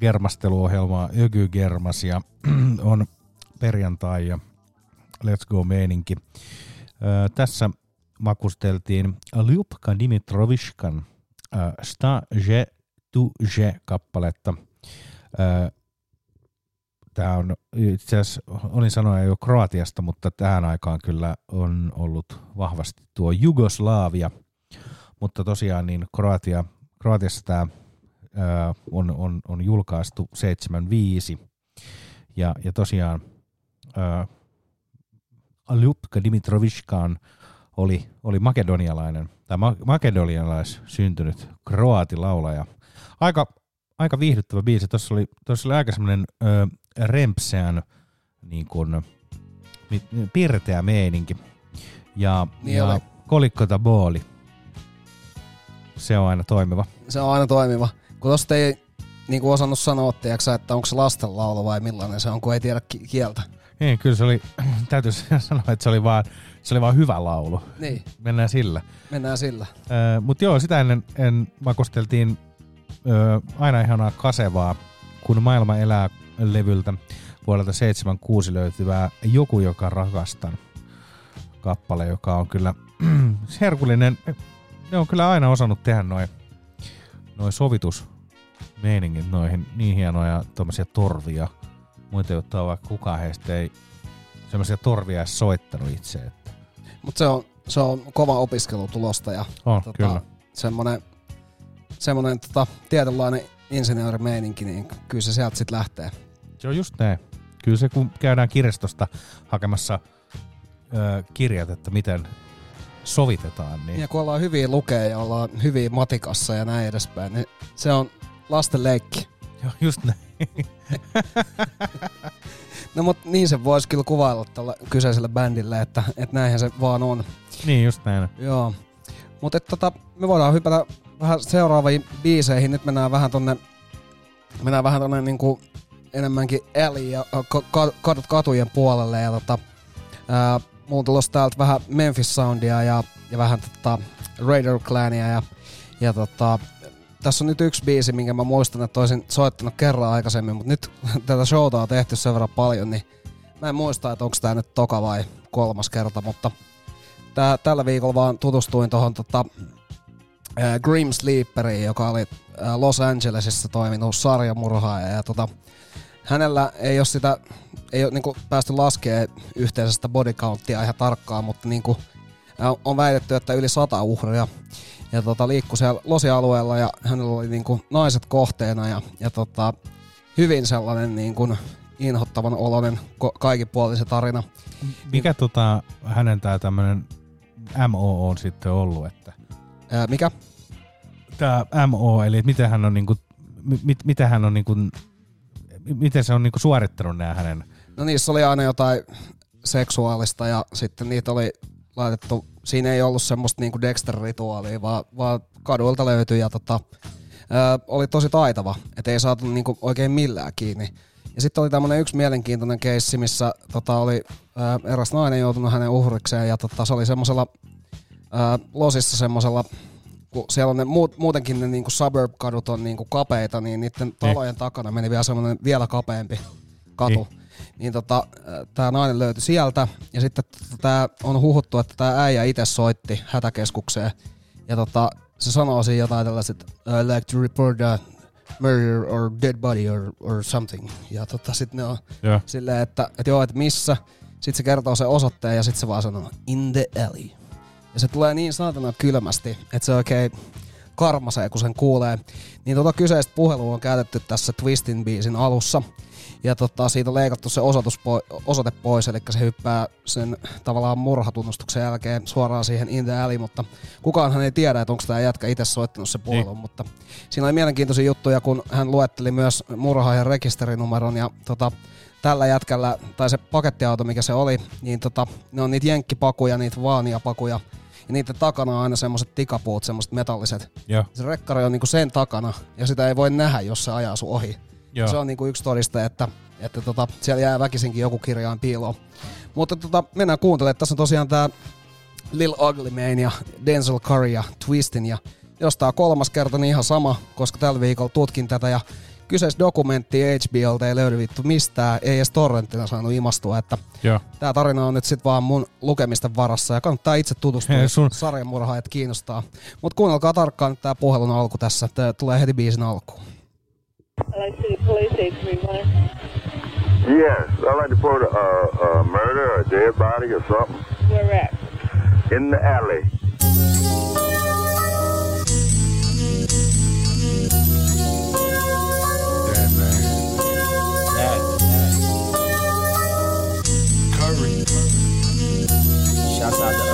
Germasteluohjelmaa Ögy Germas ja on perjantai ja Let's Go meininki. Tässä makusteltiin Ljubka Dimitrovishkan Sta je tu je kappaletta. Tämä on itse asiassa, olin sanoa jo Kroatiasta, mutta tähän aikaan kyllä on ollut vahvasti tuo Jugoslavia. Mutta tosiaan niin Kroatia, Kroatiassa tämä on, on, on julkaistu 75. Ja, ja tosiaan ää, Ljubka Dimitrovishkaan oli, oli makedonialainen, tai ma- makedonialais syntynyt kroatilaulaja. Aika, aika viihdyttävä biisi. Tuossa oli, tuossa oli aika semmoinen rempseän niin kuin, mi- pirteä meininki. Ja, Niin ja oli. kolikkota booli. Se on aina toimiva. Se on aina toimiva. Kun tosta ei niin kuin osannut sanoa, tiiäksä, että onko se lastenlaulu vai millainen se on, kun ei tiedä ki- kieltä. Niin, kyllä se oli, täytyy sanoa, että se oli vaan, se oli vaan hyvä laulu. Niin. Mennään sillä. Mennään sillä. Öö, Mutta joo, sitä ennen en makusteltiin öö, aina ihanaa kasevaa, kun maailma elää levyltä vuodelta 76 löytyvää Joku, joka rakastan kappale, joka on kyllä herkullinen. Ne on kyllä aina osannut tehdä noin noi sovitusmeiningit noihin niin hienoja tuommoisia torvia. Muita, on vaikka kukaan heistä ei semmoisia torvia edes soittanut itse. Että Mutta se on, se on kova opiskelutulosta ja On, kyllä. semmoinen, semmoinen tota, tietynlainen insinöörimeininki, niin kyllä se sieltä sitten lähtee. Se on just näin. Kyllä se, kun käydään kirjastosta hakemassa ö, kirjat, että miten sovitetaan, niin Ja kun ollaan hyviä lukea ja ollaan hyviä matikassa ja näin edespäin, niin se on lasten leikki. Joo, just näin. No mut niin se voisi kyllä kuvailla tällä kyseiselle bändille, että, että näinhän se vaan on. niin just näin. Joo. Mutta tota, me voidaan hypätä vähän seuraaviin biiseihin. Nyt mennään vähän tonne, mennään vähän tonne niinku enemmänkin Eli ja ka- ka- kat- katujen puolelle. Ja tota, ää, mulla on tulossa täältä vähän Memphis Soundia ja, ja vähän tota Raider Clania ja, ja tota, tässä on nyt yksi biisi, minkä mä muistan, että olisin soittanut kerran aikaisemmin, mutta nyt tätä showta on tehty sen verran paljon, niin mä en muista, että onko tämä nyt toka vai kolmas kerta, mutta tää, tällä viikolla vaan tutustuin tuohon tota, äh, Grim Sleeperiin, joka oli äh, Los Angelesissa toiminut sarjamurhaaja. Ja tota, hänellä ei ole sitä, ei ole niinku päästy laskemaan yhteisestä body countia ihan tarkkaan, mutta niinku, on väitetty, että yli sata uhria. Ja tota, liikkui siellä Losi-alueella ja hänellä oli niinku naiset kohteena ja, ja tota, hyvin sellainen niinku inhottavan oloinen kaikinpuolinen tarina. Mikä tota, hänen tää tämmönen MO on sitten ollut, että Ää, mikä? tää MO, eli miten hän on niinku, mit, miten hän on niinku, miten se on niinku suorittanut nämä hänen, No niissä oli aina jotain seksuaalista ja sitten niitä oli laitettu, siinä ei ollut semmoista niinku Dexter-rituaalia, vaan, vaan kaduilta löytyi ja tota, ää, oli tosi taitava, että ei saatu niinku oikein millään kiinni. Ja sitten oli tämmönen yksi mielenkiintoinen keissi, missä tota, oli ää, eräs nainen joutunut hänen uhrikseen ja tota, se oli semmoisella losissa semmoisella kun siellä on ne muut, muutenkin ne niinku suburb-kadut on niinku kapeita, niin niiden talojen takana meni vielä semmoinen vielä kapeampi katu. Niin tota, tämä nainen löytyi sieltä ja sitten tämä on huhuttu, että tämä äijä itse soitti hätäkeskukseen ja tota, se sanoo siinä jotain tällaiset I like to report a murder or dead body or, or something. Ja tota, sitten ne on Joo. silleen, että, että joo, että missä. Sitten se kertoo sen osoitteen ja sitten se vaan sanoo in the alley. Ja se tulee niin saatana kylmästi, että se oikein karmasee, kun sen kuulee. Niin tota kyseistä puhelua on käytetty tässä Twistin biisin alussa. Ja tota, siitä on leikattu se osoitus po- osoite pois, eli se hyppää sen tavallaan murhatunnustuksen jälkeen suoraan siihen In the Alley, mutta kukaanhan ei tiedä, että onko tämä jätkä itse soittanut se puhelun, Niin. mutta siinä oli mielenkiintoisia juttuja, kun hän luetteli myös murhaajan rekisterinumeron ja tota, tällä jätkällä, tai se pakettiauto, mikä se oli, niin tota, ne on niitä jenkkipakuja, niitä vaaniapakuja, ja niiden takana on aina semmoset tikapuut, semmoset metalliset. Joo. Se rekkari on niinku sen takana, ja sitä ei voi nähdä, jos se ajaa sun ohi. Joo. Se on niinku yksi todiste, että, että tota, siellä jää väkisinkin joku kirjaan piiloon. Mutta tota, mennään kuuntelemaan. Tässä on tosiaan tää Lil Ugly Mane ja Denzel Curry ja Twistin. Ja jos on kolmas kerta, niin ihan sama, koska tällä viikolla tutkin tätä. Ja kyseistä dokumentti HBOlta ei löydy vittu mistään, ei edes torrenttina saanut imastua, että. Tää tarina on nyt sit vaan mun lukemisten varassa ja kannattaa itse tutustua, Hei, jos sun- sarjamurhaajat kiinnostaa. Mut kuunnelkaa tarkkaan nyt tää puhelun alku tässä, tää tulee heti biisin alkuun. I like to see the police 831. Yes, I like to report a, a, a murder, a dead body, or something Where at? in the alley. Curry. Shouts out to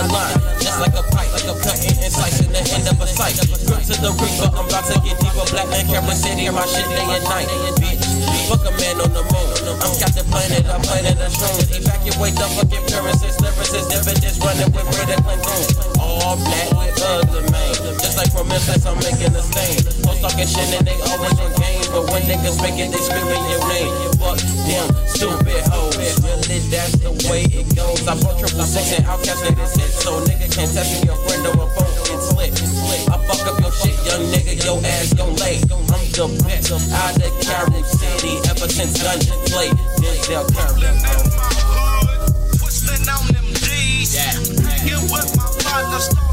the line. Just like a pipe, like a cutting and slicing the end of a sight. Grip to the reaper, I'm about to get deeper. Black man, camera city, my shit day and night. Fuck a man on the moon. I'm Captain Planet, I'm planet of shrooms. Evacuate the fucking appearances, lyrics, evidence running with and goons. All black with ugly man. Just like from Memphis, I'm making a stain. Hoes talking shit and they always on game. But when niggas make it, they screaming your name. Fuck them stupid hoes. Really, that's the way it goes. I bought triple six and outcast niggas hit. So nigga can't test me, your friend or a phone get slit. I fuck up your shit, young nigga, your ass gon' lay. I'm the best out of Carol City ever since Dungeon played. Denzel Curry. Twisting on them G's. Hanging with my partner,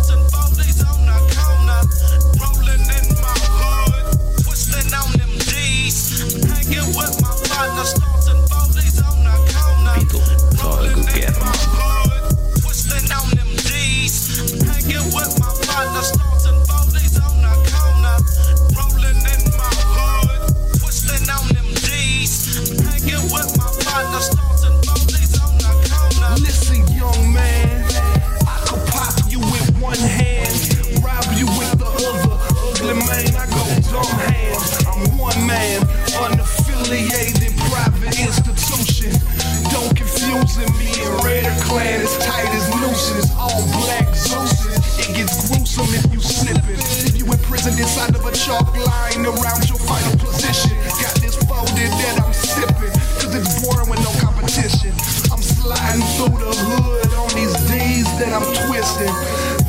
chalk line around your final position. Got this folded that I'm sipping, cause it's boring with no competition. I'm sliding through the hood on these D's that I'm twisting.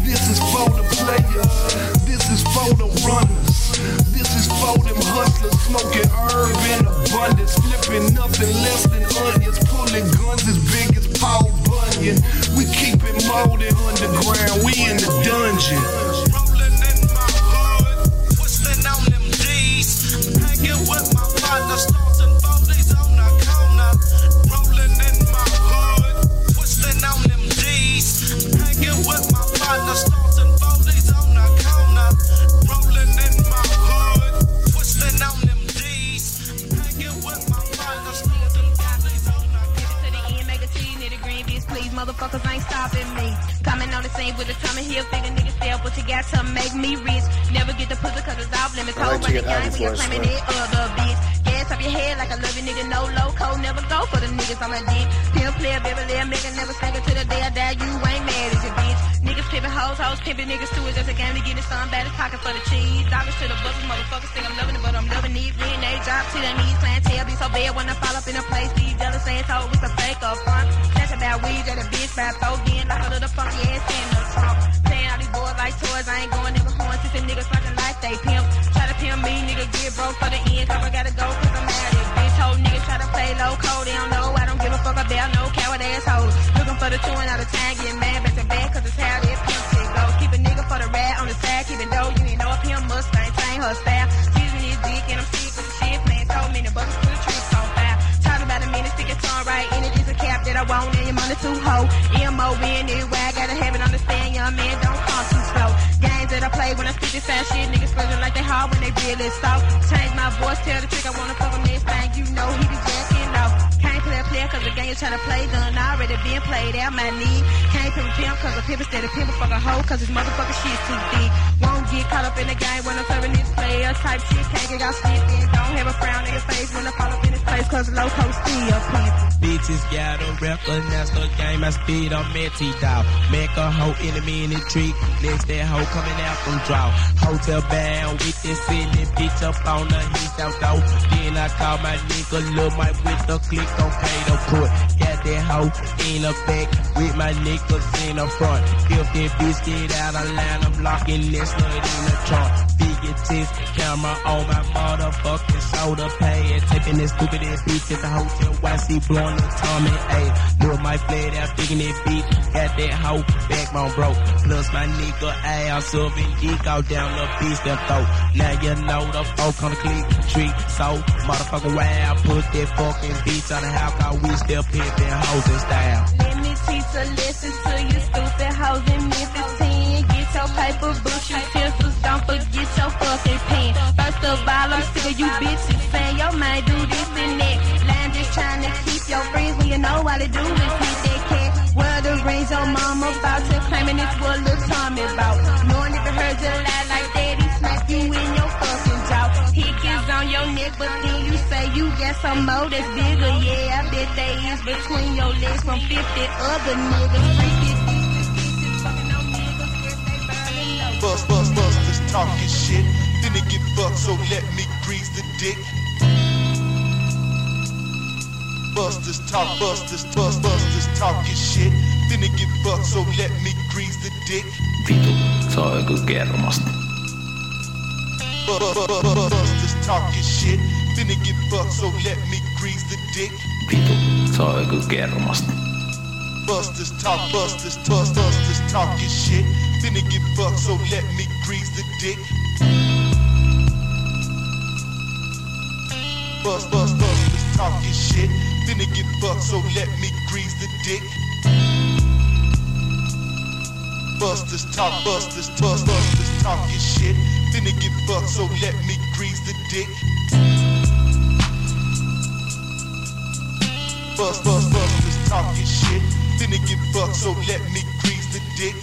This is for the players, this is for the runners. This is for them hustlers, smoking herb in abundance, flipping nothing less than onions, pulling guns as big as Paul Bunyan. We keep it molded Motherfuckers ain't stopping me. Coming on the scene with a tummy heel, figure niggas step what you got to make me rich. Never get the pussy cause it's off limits. Cold to running high games, you're claiming that other bitch. Gas up your head like a you nigga, no loco. Never go for the niggas on my dick. Pimp player, layer, making never it to the day I die. You ain't mad as a bitch. Niggas pimping hoes, hoes pimping niggas too. It's just a game to get it some bad as pocket for the cheese. Dollars to the buckets, motherfuckers think I'm loving it, but I'm loving these. When they drop to their knees, clientele be so bad when I fall up in a place. These jealous saying told it's a fake up front. That's about weed that a bitch by four then like a little funky ass in the trunk. These boys like toys, I ain't going nigga horns. Since the niggas fucking like they pimp. Try to pimp me, nigga get broke for the end. I gotta go cause I'm mad at bitch. Whole niggas try to play low code, they don't know. I don't give a fuck about no coward assholes. Looking for the two and out of time, getting mad back to back cause it's how that pimp shit go. Keep a nigga for the rat on the side, keep it. You ain't know a pimp Mustang, train her style. She's me his dick and I'm sick with the shit. Man told me the buckets to the tricks on fire. Talking about a minute, stick your tongue right in it. It's a cap that I want and your money too hoe. M-O-N, anyway, I gotta have it, understand, young man, don't that I play when I speak this fast shit, niggas feeling like they hard when they really soft. Change my voice, tell the trick I wanna fuck him this thing, you know he be jacking off. Play player cause the game is trying to play done, already been played out my knee. Can't pimp a pimp cause a pimp instead of pimp a fuck a hoe cause his motherfucking shit's too deep. Won't get caught up in the game when I'm serving this player type shit, can't get got slipped in. Don't have a frown in your face when I fall up in this place cause loco still pimpin'. Bitches gotta recognize the game. I speed on Metty dog. Make a hoe enemy in the trick. Next that hoe coming out from draw. Hotel bound with this silly bitch up on the heat down though. Then I call my nigga Lil Mike with the click on put. Got that hoe in the back with my niggas in the front. If that bitch get out of line, I'm locking this nut in the trunk. Tits, camera on my motherfucking shoulder pad. Taping this stupid ass bitch at the hotel. YC blowing the Tommy. Ayy, Lil Mike played out, digging that beat. Got that hoe backbone broke. Plus my nigga Al Sylvan geek out down the beast that throat. Now you know the folk on the click treat so motherfucking wild. Put that fucking beats on the house, cause we still pimping hoes in style. Let me teach a lesson to you stupid hoes in Memphis 10. Get your paper, books, utensils, don't forget your fucking pen. First of all, I'm sick of you bitches saying your mind do this and that. Line just trying to keep your friends when you know all they do is hit that cat. Where the rings your mama about to claiming it's what Lil Tommy about. Knowing if you heard you lie like that, he smack you in your fucking jaw. Is on your neck, but then you say got some more that's bigger. Yeah, I bet they is between your legs from 50 other niggas. Bust, bust, bust, this talking shit. Then it get fucked, so let me grease the dick. Bust this talk, bust this, bust, bust this talking shit. Then it get fucked, so let me grease the dick. Vitu, se on joku kermasta. Bust, bust, bust, bust this talking shit. Then it get fucked, so let me grease the dick. Vitu, se on joku kermasta. Bust this talk, bust this, bust, bust this talking shit. Then it get fucked, so let me grease the dick. Bust, bust, bust this talking shit. Then it get fucked, so let me grease the dick. Bust this talk, bust this, bust, bust this talking shit. Then it get fucked, so let me grease the dick. Bust, bust, bust this talking shit. Then it get fucked, so let me grease the dick.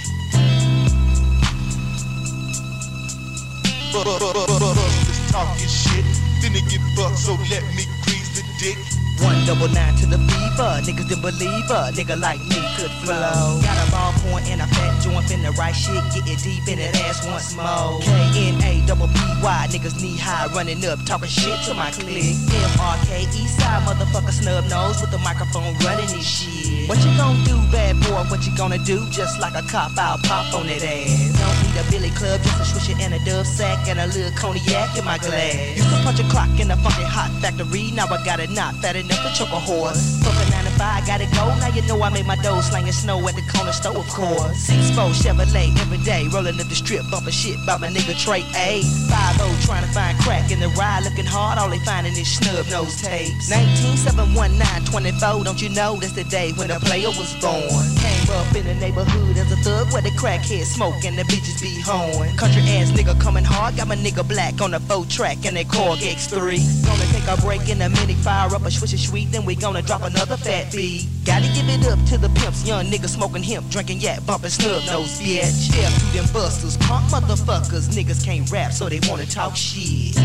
Bust, bust, bust, bust this talking shit. Then it get fucked, so let me grease the dick. One double nine to the fever. niggas didn't believe a nigga like me could flow. Got a ballpoint and a fat joint, finna right shit, getting deep in that ass once more. K N A double P Y, niggas knee high, running up, talking shit to my clique. M R K East side, motherfucker snub nose with the microphone running this shit. What you gonna do, bad boy? What you gonna do? Just like a cop, I'll pop on that ass. Don't need a Billy Club, just a swisher and a dove sack and a little cognac in my glass. Used to punch a clock in a funky hot factory, now I got it not fat enough to choke a horse. Fuck a nine to five, got it go. Now you know I made my dough slanging snow at the corner store, of course. Six four Chevrolet every day, rolling up the strip, bumping shit by my nigga Trey A. Five oh, O trying to find crack in the ride, looking hard, all they finding is snub nose tapes. 1971924, don't you know that's the day when the player was born? Came up in the neighborhood as a thug where the crackheads smoke and the bitches be horn. Country ass nigga coming hard, got my nigga black on the four track and that Korg X3. Gonna take a break in a minute, fire up a swisher sweet, then we gonna drop another fat beat. Gotta give it up to the pimps, young niggas smoking hemp, drinking yak, bumping snub nose, bitch. Step to them busters, punk motherfuckers, niggas can't rap, so they wanna talk shit.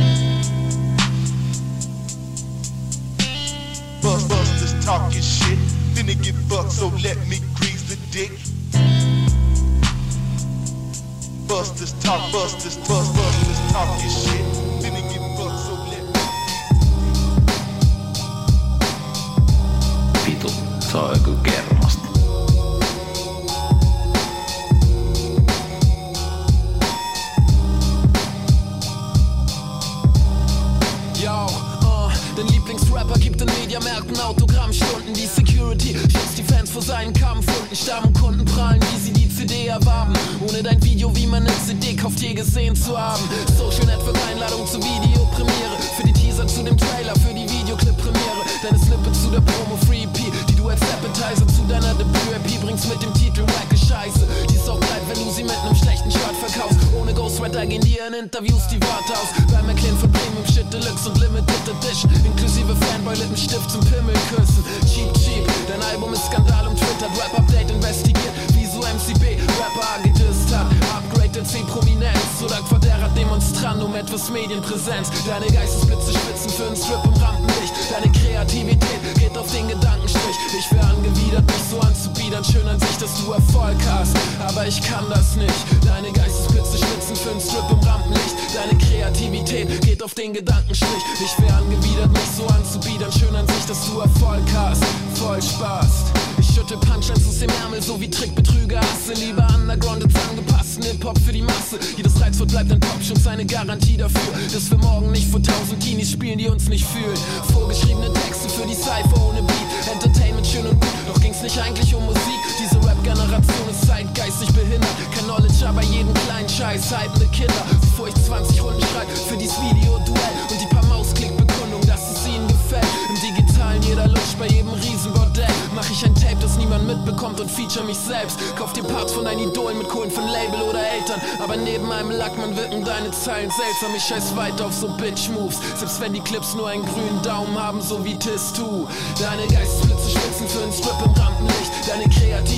Bust busters talking shit, they get fucked, so let me grease the dick. Busters talk, busters, bust busters talking shit, Joku kermasta. Yo, uh, dein Lieblingsrapper gibt in Mediamärkten Autogrammstunden. Die Security schützt die Fans vor seinen Kampfhunden. Stammkunden prallen, wie sie die CD erwarben. Ohne dein Video, wie man eine CD kauft, je gesehen zu haben. Social Network Einladung zur Videopremiere. Für die Teaser zu dem Trailer, für die Videoclip-Premiere. Deine Snippet zu der Promo-Free-EP, die du als Appetizer zu deiner Debüt-EP bringst mit dem Titel Wacke Scheiße. Die ist auch bleibt, wenn du sie mit einem schlechten Shirt verkaufst. Ohne Ghostwriter gehen dir in Interviews die Worte aus. Beim Erklären von Premium Shit Deluxe und Limited Edition. Inklusive Fanboy-Lippenstift zum Pimmel küssen. Cheap, cheap, dein Album ist Skandal um Twitter. Rap-Update investigiert, wieso MCB Rapper gedisst hat. Upgrade C Prominenz. So dank vor derer Demonstrant um etwas Medienpräsenz. Deine Geistesblitze spitzen für einen Strip im Rampenlicht. Deine Kreativität geht auf den Gedankenstrich. Ich wär angewidert, mich so anzubiedern. Schön an sich, dass du Erfolg hast. Aber ich kann das nicht. Deine Geistesblitze schwitzen für einen Strip im Rampenlicht. Deine Kreativität geht auf den Gedankenstrich. Ich wär angewidert, mich so anzubiedern. Schön an sich, dass du Erfolg hast. Voll Spaß. Schütte Punchlines aus dem Ärmel, so wie Trickbetrüger hasse. Lieber undergrounded, angepassten Hip-Hop für die Masse. Jedes Reizwort bleibt ein Popschutz, eine Garantie dafür, dass wir morgen nicht vor tausend Teenies spielen, die uns nicht fühlen. Vorgeschriebene Texte für die Cypher ohne Beat. Entertainment schön und gut, doch ging's nicht eigentlich um Musik. Diese Rap-Generation ist zeitgeistig behindert. Kein Knowledge, aber jeden kleinen Scheiß, hypende Kinder. Bevor ich 20 Runden schreib für dies Video-Duell und die paar Mausklick-Bekundung, dass es ihnen gefällt. Im Digitalen jeder lutscht bei jedem Riesenbordell. Mach ich ein Tape, das niemand mitbekommt und feature mich selbst. Kauf dir Parts von deinen Idolen mit Kohlen von Label oder Eltern. Aber neben einem Lackmann wirken deine Zeilen seltsam. Ich scheiß weiter auf so Bitch-Moves. Selbst wenn die Clips nur einen grünen Daumen haben, so wie Tis 2. Deine Geistesblitze schwitzen für einen Strip im Rampenlicht. Deine Kreativität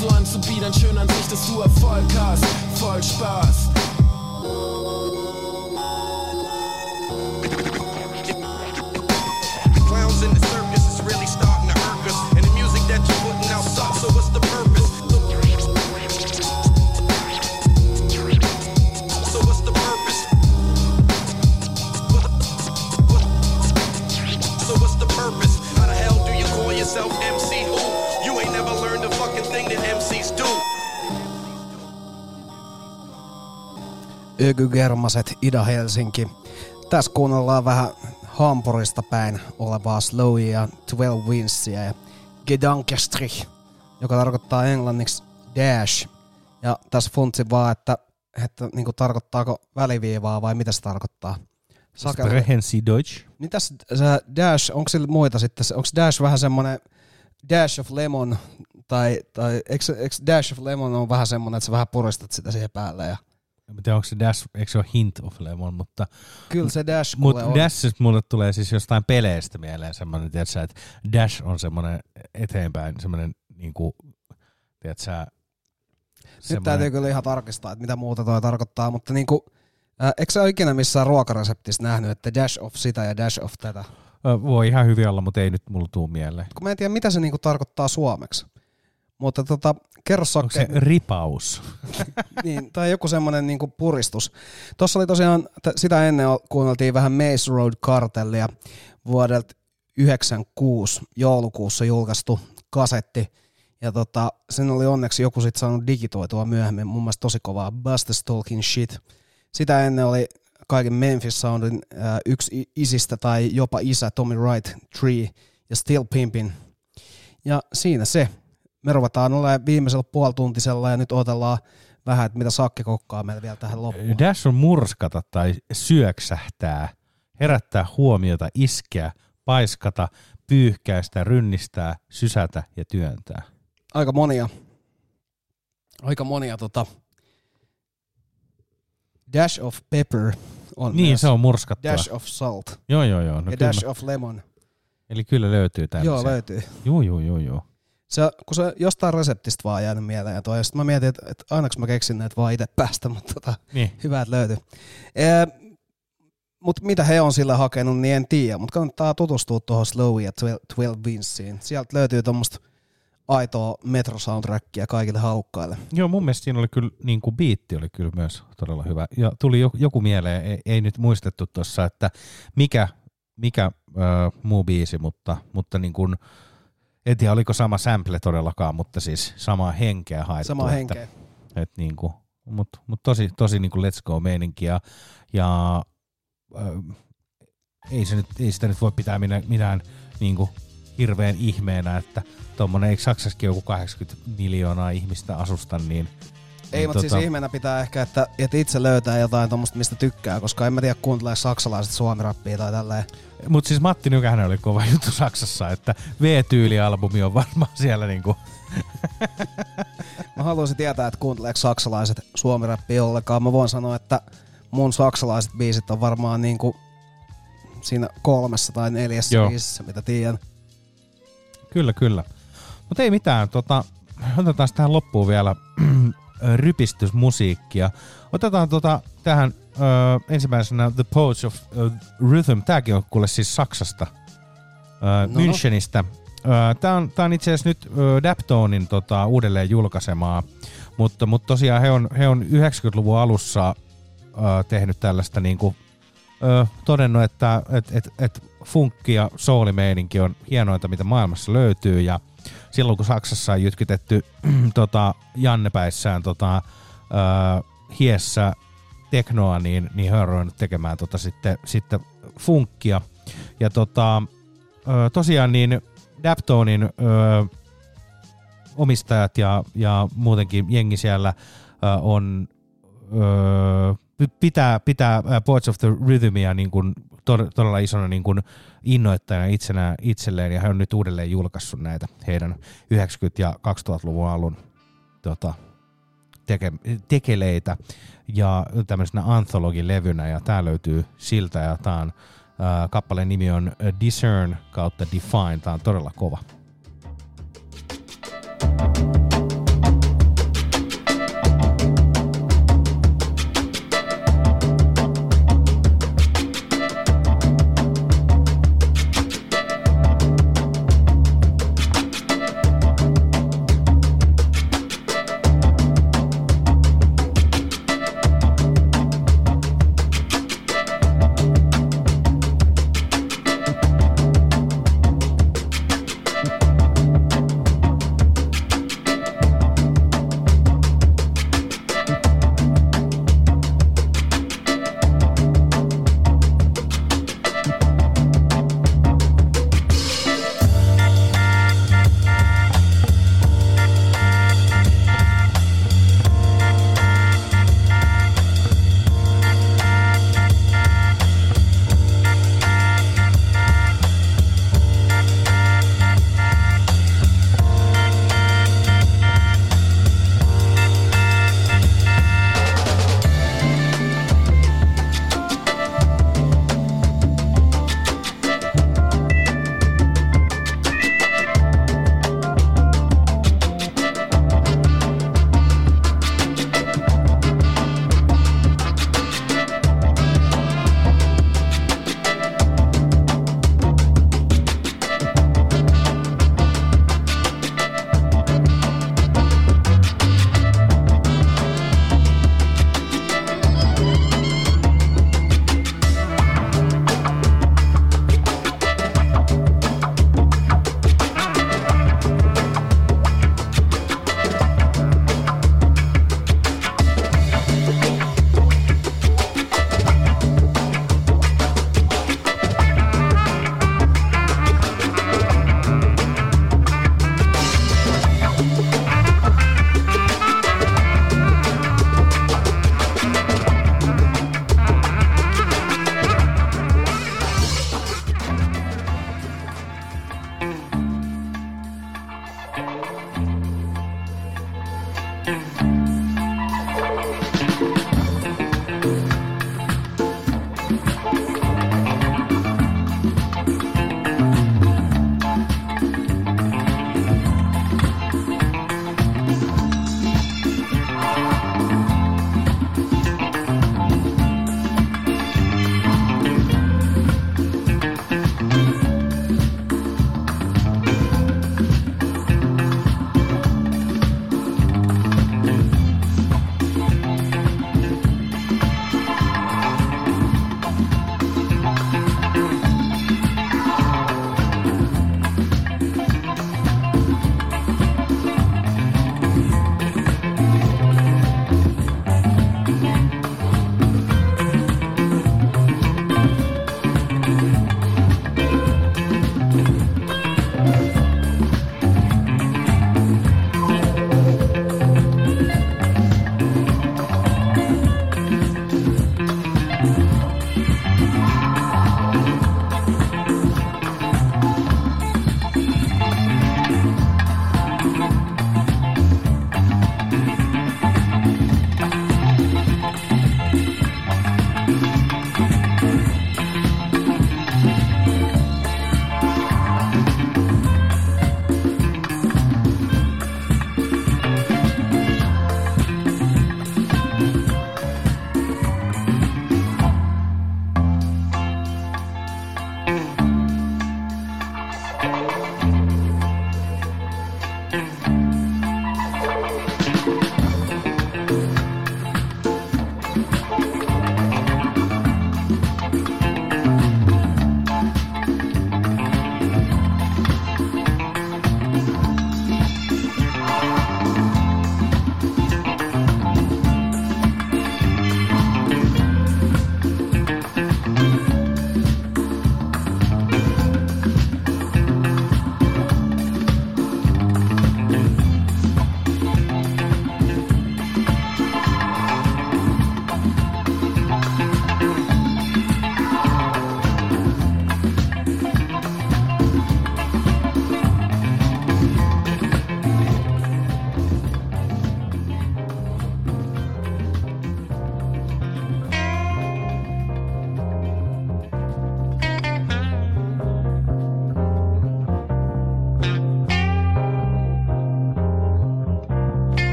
so anzubiedern. Schön an sich, dass du Erfolg hast. Voll Spaß. Ökygermaset Ida-Helsinki. Tässä kuunnellaan vähän Hampurista päin olevaa Slowia, 12 Winsia ja Gedankestrich, joka tarkoittaa englanniksi dash. Ja tässä funtsi vaan, että, että niin kuin, tarkoittaako väliviivaa vai mitä se tarkoittaa. Sprechen Sie Deutsch? Niin tässä se dash, onko sillä muita sitten? Onko dash vähän semmoinen dash of lemon, tai, tai eikö, eikö dash of lemon on vähän semmoinen, että sä vähän puristat sitä siihen päälle ja En tiedä, onko se Dash, eikö se ole Hint of Lemon, mutta... Kyllä se Dash kuule on. Dashista mulle tulee siis jostain peleistä mieleen semmoinen, tiedätkö, että Dash on semmoinen eteenpäin, semmoinen niinku Tiedätkö, sä, Nyt täytyy kyllä ihan tarkistaa, että mitä muuta toi tarkoittaa, mutta niinku, äh, eikö sä ole ikinä missään ruokareseptissä nähnyt, että dash of sitä ja dash of tätä? Voi ihan hyvin olla, mutta ei nyt mulla tuu mieleen. Kun mä en tiedä, mitä se niinku tarkoittaa suomeksi. Mutta tota, kerro Onko se ripaus? niin, tai joku semmoinen niinku puristus. Tuossa oli tosiaan, t- sitä ennen kuunneltiin vähän Maze Road Cartellia vuodelta 96 joulukuussa julkaistu kasetti. Ja tota, sen oli onneksi joku sitten saanut digitoitua myöhemmin, mun mielestä tosi kovaa Buster Talking Shit. Sitä ennen oli kaiken Memphis Soundin äh, yksi isistä tai jopa isä Tommy Wright Tree ja Still Pimpin. Ja siinä se. Me ruvetaan olemaan viimeisellä puolituntisella ja nyt odotellaan vähän, että mitä Sakke kokkaa meille vielä tähän loppuun. Dash on murskata tai syöksähtää, herättää huomiota, iskeä, paiskata, pyyhkäistä, rynnistää, sysätä ja työntää. Aika monia. Aika monia tota. Dash of pepper on Niin, myös. se on murskattua. Dash of salt. Joo, joo, joo. No ja kyllä dash mä- of lemon. Eli kyllä löytyy tämmöisiä. Joo, löytyy. Joo, joo, joo, joo. Se, kun se jostain reseptistä vaan jäänyt mieleen ja toi, ja mä mietin, että, että aina kun mä keksin näitä vaan itse päästä, mutta tota, Niin. hyvä, että löytyy. Ee, mutta mitä he on sillä hakenut, niin en tiedä, mutta kannattaa tutustua tuohon Slowy ja 12, 12 Vinceen. Sieltä löytyy tuommoista aitoa metro soundtrackia kaikille halukkaille. Joo, mun mielestä siinä oli kyllä, niin kuin biitti oli kyllä myös todella hyvä. Ja tuli joku, mieleen, ei, ei nyt muistettu tuossa, että mikä, mikä äh, muu biisi, mutta, mutta niin kuin, en tiedä oliko sama sample todellakaan, mutta siis samaa henkeä haettu. Samaa että, henkeä. Et niin kuin, mutta mut tosi, tosi niin kuin let's go meininki ja, ja äh, ei, se nyt, ei sitä nyt voi pitää minä, mitään niin kuin hirveän ihmeenä, että tuommoinen, eikö Saksassakin joku 80 miljoonaa ihmistä asusta, niin Ei, niin mutta siis ihmeenä pitää ehkä, että, että itse löytää jotain tuommoista, mistä tykkää, koska en mä tiedä kuuntelee saksalaiset suomirappia tai tälleen. Mutta siis Matti Nykänen oli kova juttu Saksassa, että V-tyyli-albumi on varmaan siellä niinku... Mä haluaisin tietää, että kuunteleeko saksalaiset suomirappia ollenkaan. Mä voin sanoa, että mun saksalaiset biisit on varmaan niinku siinä kolmessa tai neljässä Joo. biisissä, mitä tiedän. Kyllä, kyllä. Mutta ei mitään, tota, otetaan tähän loppuun vielä rypistysmusiikkia. Otetaan tota, tähän ö, ensimmäisenä The Pose of ö, Rhythm. Tääkin on kuule siis Saksasta, ö, No no. Münchenistä. Ö, Tää on, tää on itse asiassa nyt ö, Daptonin tota, uudelleen julkaisemaa, mutta, mutta tosiaan he on, he on 90-luvun alussa ö, tehnyt tällaista niinku, ö, todennut, että et, et, et funkki ja soulimeininki on hienointa, mitä maailmassa löytyy ja silloin kun Saksassa on jytkytetty tota, Jannepäissään tota, ö, hiessä teknoa, niin, niin he on ruvennut tekemään tota sitten, sitten funkkia. Ja tota, ö, tosiaan niin Daptonin ö, omistajat ja, ja muutenkin jengi siellä ö, on pitää, pitää ä, Poets of the Rhythmia niin kuin tod- todella isona niin kuin innoittajana itsenä, itselleen, ja he on nyt uudelleen julkaissut näitä heidän 90- ja 2000-luvun alun tota, teke, tekeleitä ja tämmöisenä anthologilevynä, ja tää löytyy siltä, ja tää on, ää, kappaleen nimi on Discern kautta Define, tää on todella kova. me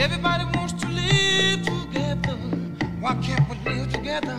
Everybody wants to live together. Why can't we live together?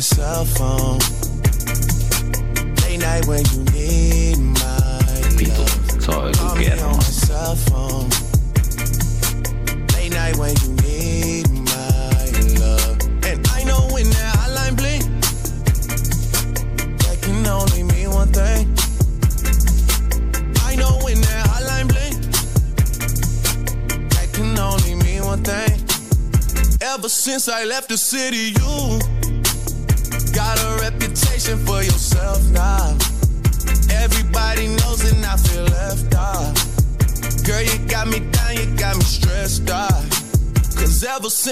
My cell phone. Late night when you need my love. saa joku Call me on my cell phone. Late night when you need my love. And I know when that hotline blink, that can only mean one thing. I know when that hotline blink, that can only mean one thing. Ever since I left the city,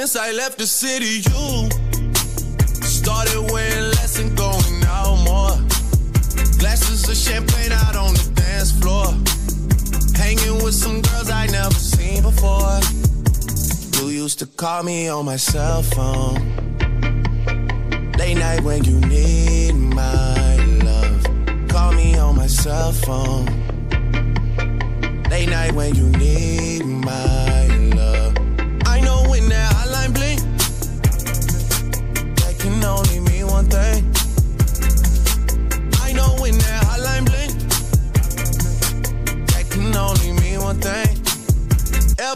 since I left the city, you started wearing less and going out more. Glasses of champagne out on the dance floor. Hanging with some girls I never seen before. You used to call me on my cell phone.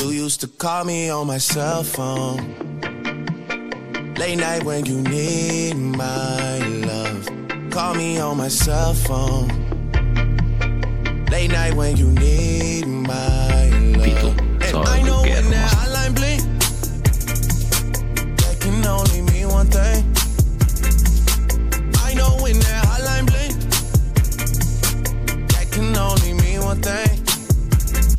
You used to call me on my cell phone. Late night when you need my love. Call me on my cell phone. Late night when you need my love. And I know when that hotline blink, that can only mean one thing.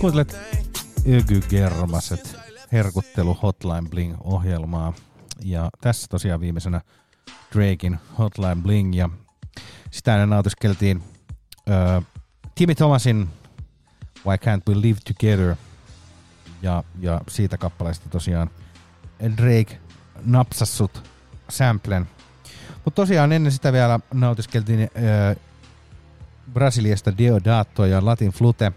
Kuuntelet Ögy Germaset herkuttelu Hotline Bling-ohjelmaa. Ja tässä tosiaan viimeisenä Drakein Hotline Bling. Ja sitä ennen nautiskeltiin ö, Timmy Thomasin Why Can't We Live Together. Ja, ja siitä kappaleesta tosiaan Drake napsassut samplen. Mutta tosiaan ennen sitä vielä nautiskeltiin ö, Brasiliasta Deodato ja Latin Flute.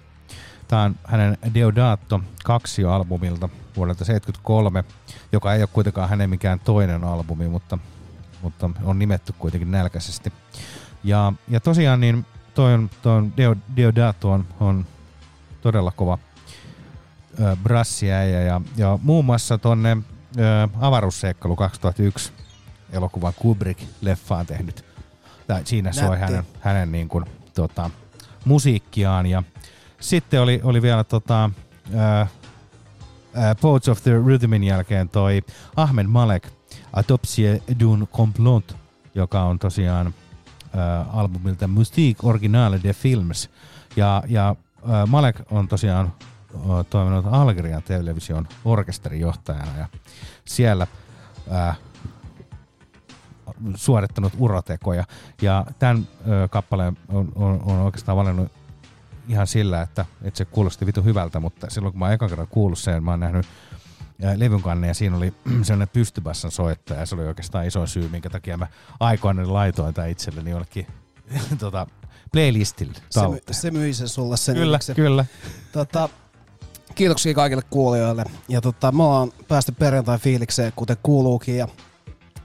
Tämä on hänen Deodato 2-albumilta vuodelta 73, joka ei ole kuitenkaan hänen mikään toinen albumi, mutta, mutta on nimetty kuitenkin nälkäisesti. Ja, ja tosiaan niin toi on, toi on Deo, Deodato on, on todella kova ö, brassiäijä ja, ja muun muassa tonne ö, avaruusseikkailu 2001 elokuvan Kubrick-leffaan tehnyt. Tai siinä soi Nätti. hänen, hänen niin kuin, tota, musiikkiaan ja sitten oli, oli vielä tota, ää, ää, Poets of the Rhythmin jälkeen toi Ahmed Malek Autopsie d'un complot, joka on tosiaan ää, albumilta Mystique Originale de Films. Ja, ja ää, Malek on tosiaan ää, toiminut Algerian television orkesterijohtajana ja siellä ää, suorittanut urotekoja. Ja tämän ö, kappaleen on, on, on oikeastaan valinnut ihan sillä, että, että se kuulosti vitu hyvältä, mutta silloin kun mä oon ekan kerran kuullut sen, mä oon nähnyt ää, levyn kanne ja siinä oli sellainen pystybassan soittaja ja se oli oikeastaan iso syy, minkä takia mä aikoinaan laitoin tämän itselleni jollekin tota, playlistille. Se, my, se myi sen sulle sen Kyllä, nimeksen. kyllä. Tota, kiitoksia kaikille kuulijoille. Ja tota, me ollaan päästy perjantai-fiilikseen, kuten kuuluukin. Ja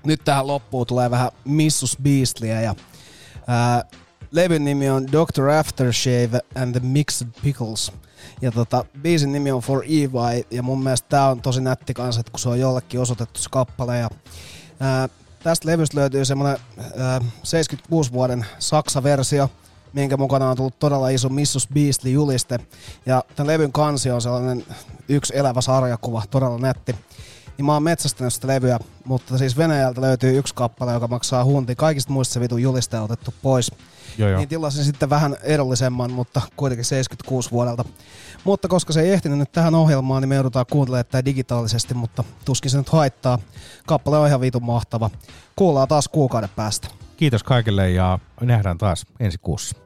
nyt tähän loppuun tulee vähän Missus Beastlia. Ja, ää, levyn nimi on Dr. Aftershave and the Mixed Pickles. Ja tota, biisin nimi on For Evi. Ja mun mielestä tää on tosi nätti kanssa, että kun se on jollekin osoitettu se kappale. Ja, ää, tästä levystä löytyy semmonen ää, 76 vuoden Saksa-versio, minkä mukana on tullut todella iso Missus Beastly juliste. Ja tämän levyn kansi on sellainen yksi elävä sarjakuva, todella nätti. Niin mä oon metsästänyt sitä levyä, mutta siis Venäjältä löytyy yksi kappale, joka maksaa hunti. Kaikista muista se vitun juliste on otettu pois. Joo, joo. Niin tilasin sitten vähän edullisemman, mutta kuitenkin 76 vuodelta. Mutta koska se ei ehtinyt nyt tähän ohjelmaan, niin me joudutaan kuuntelemaan tätä digitaalisesti, mutta tuskin se nyt haittaa. Kappale on ihan vitun mahtava. Kuullaan taas kuukauden päästä. Kiitos kaikille ja nähdään taas ensi kuussa.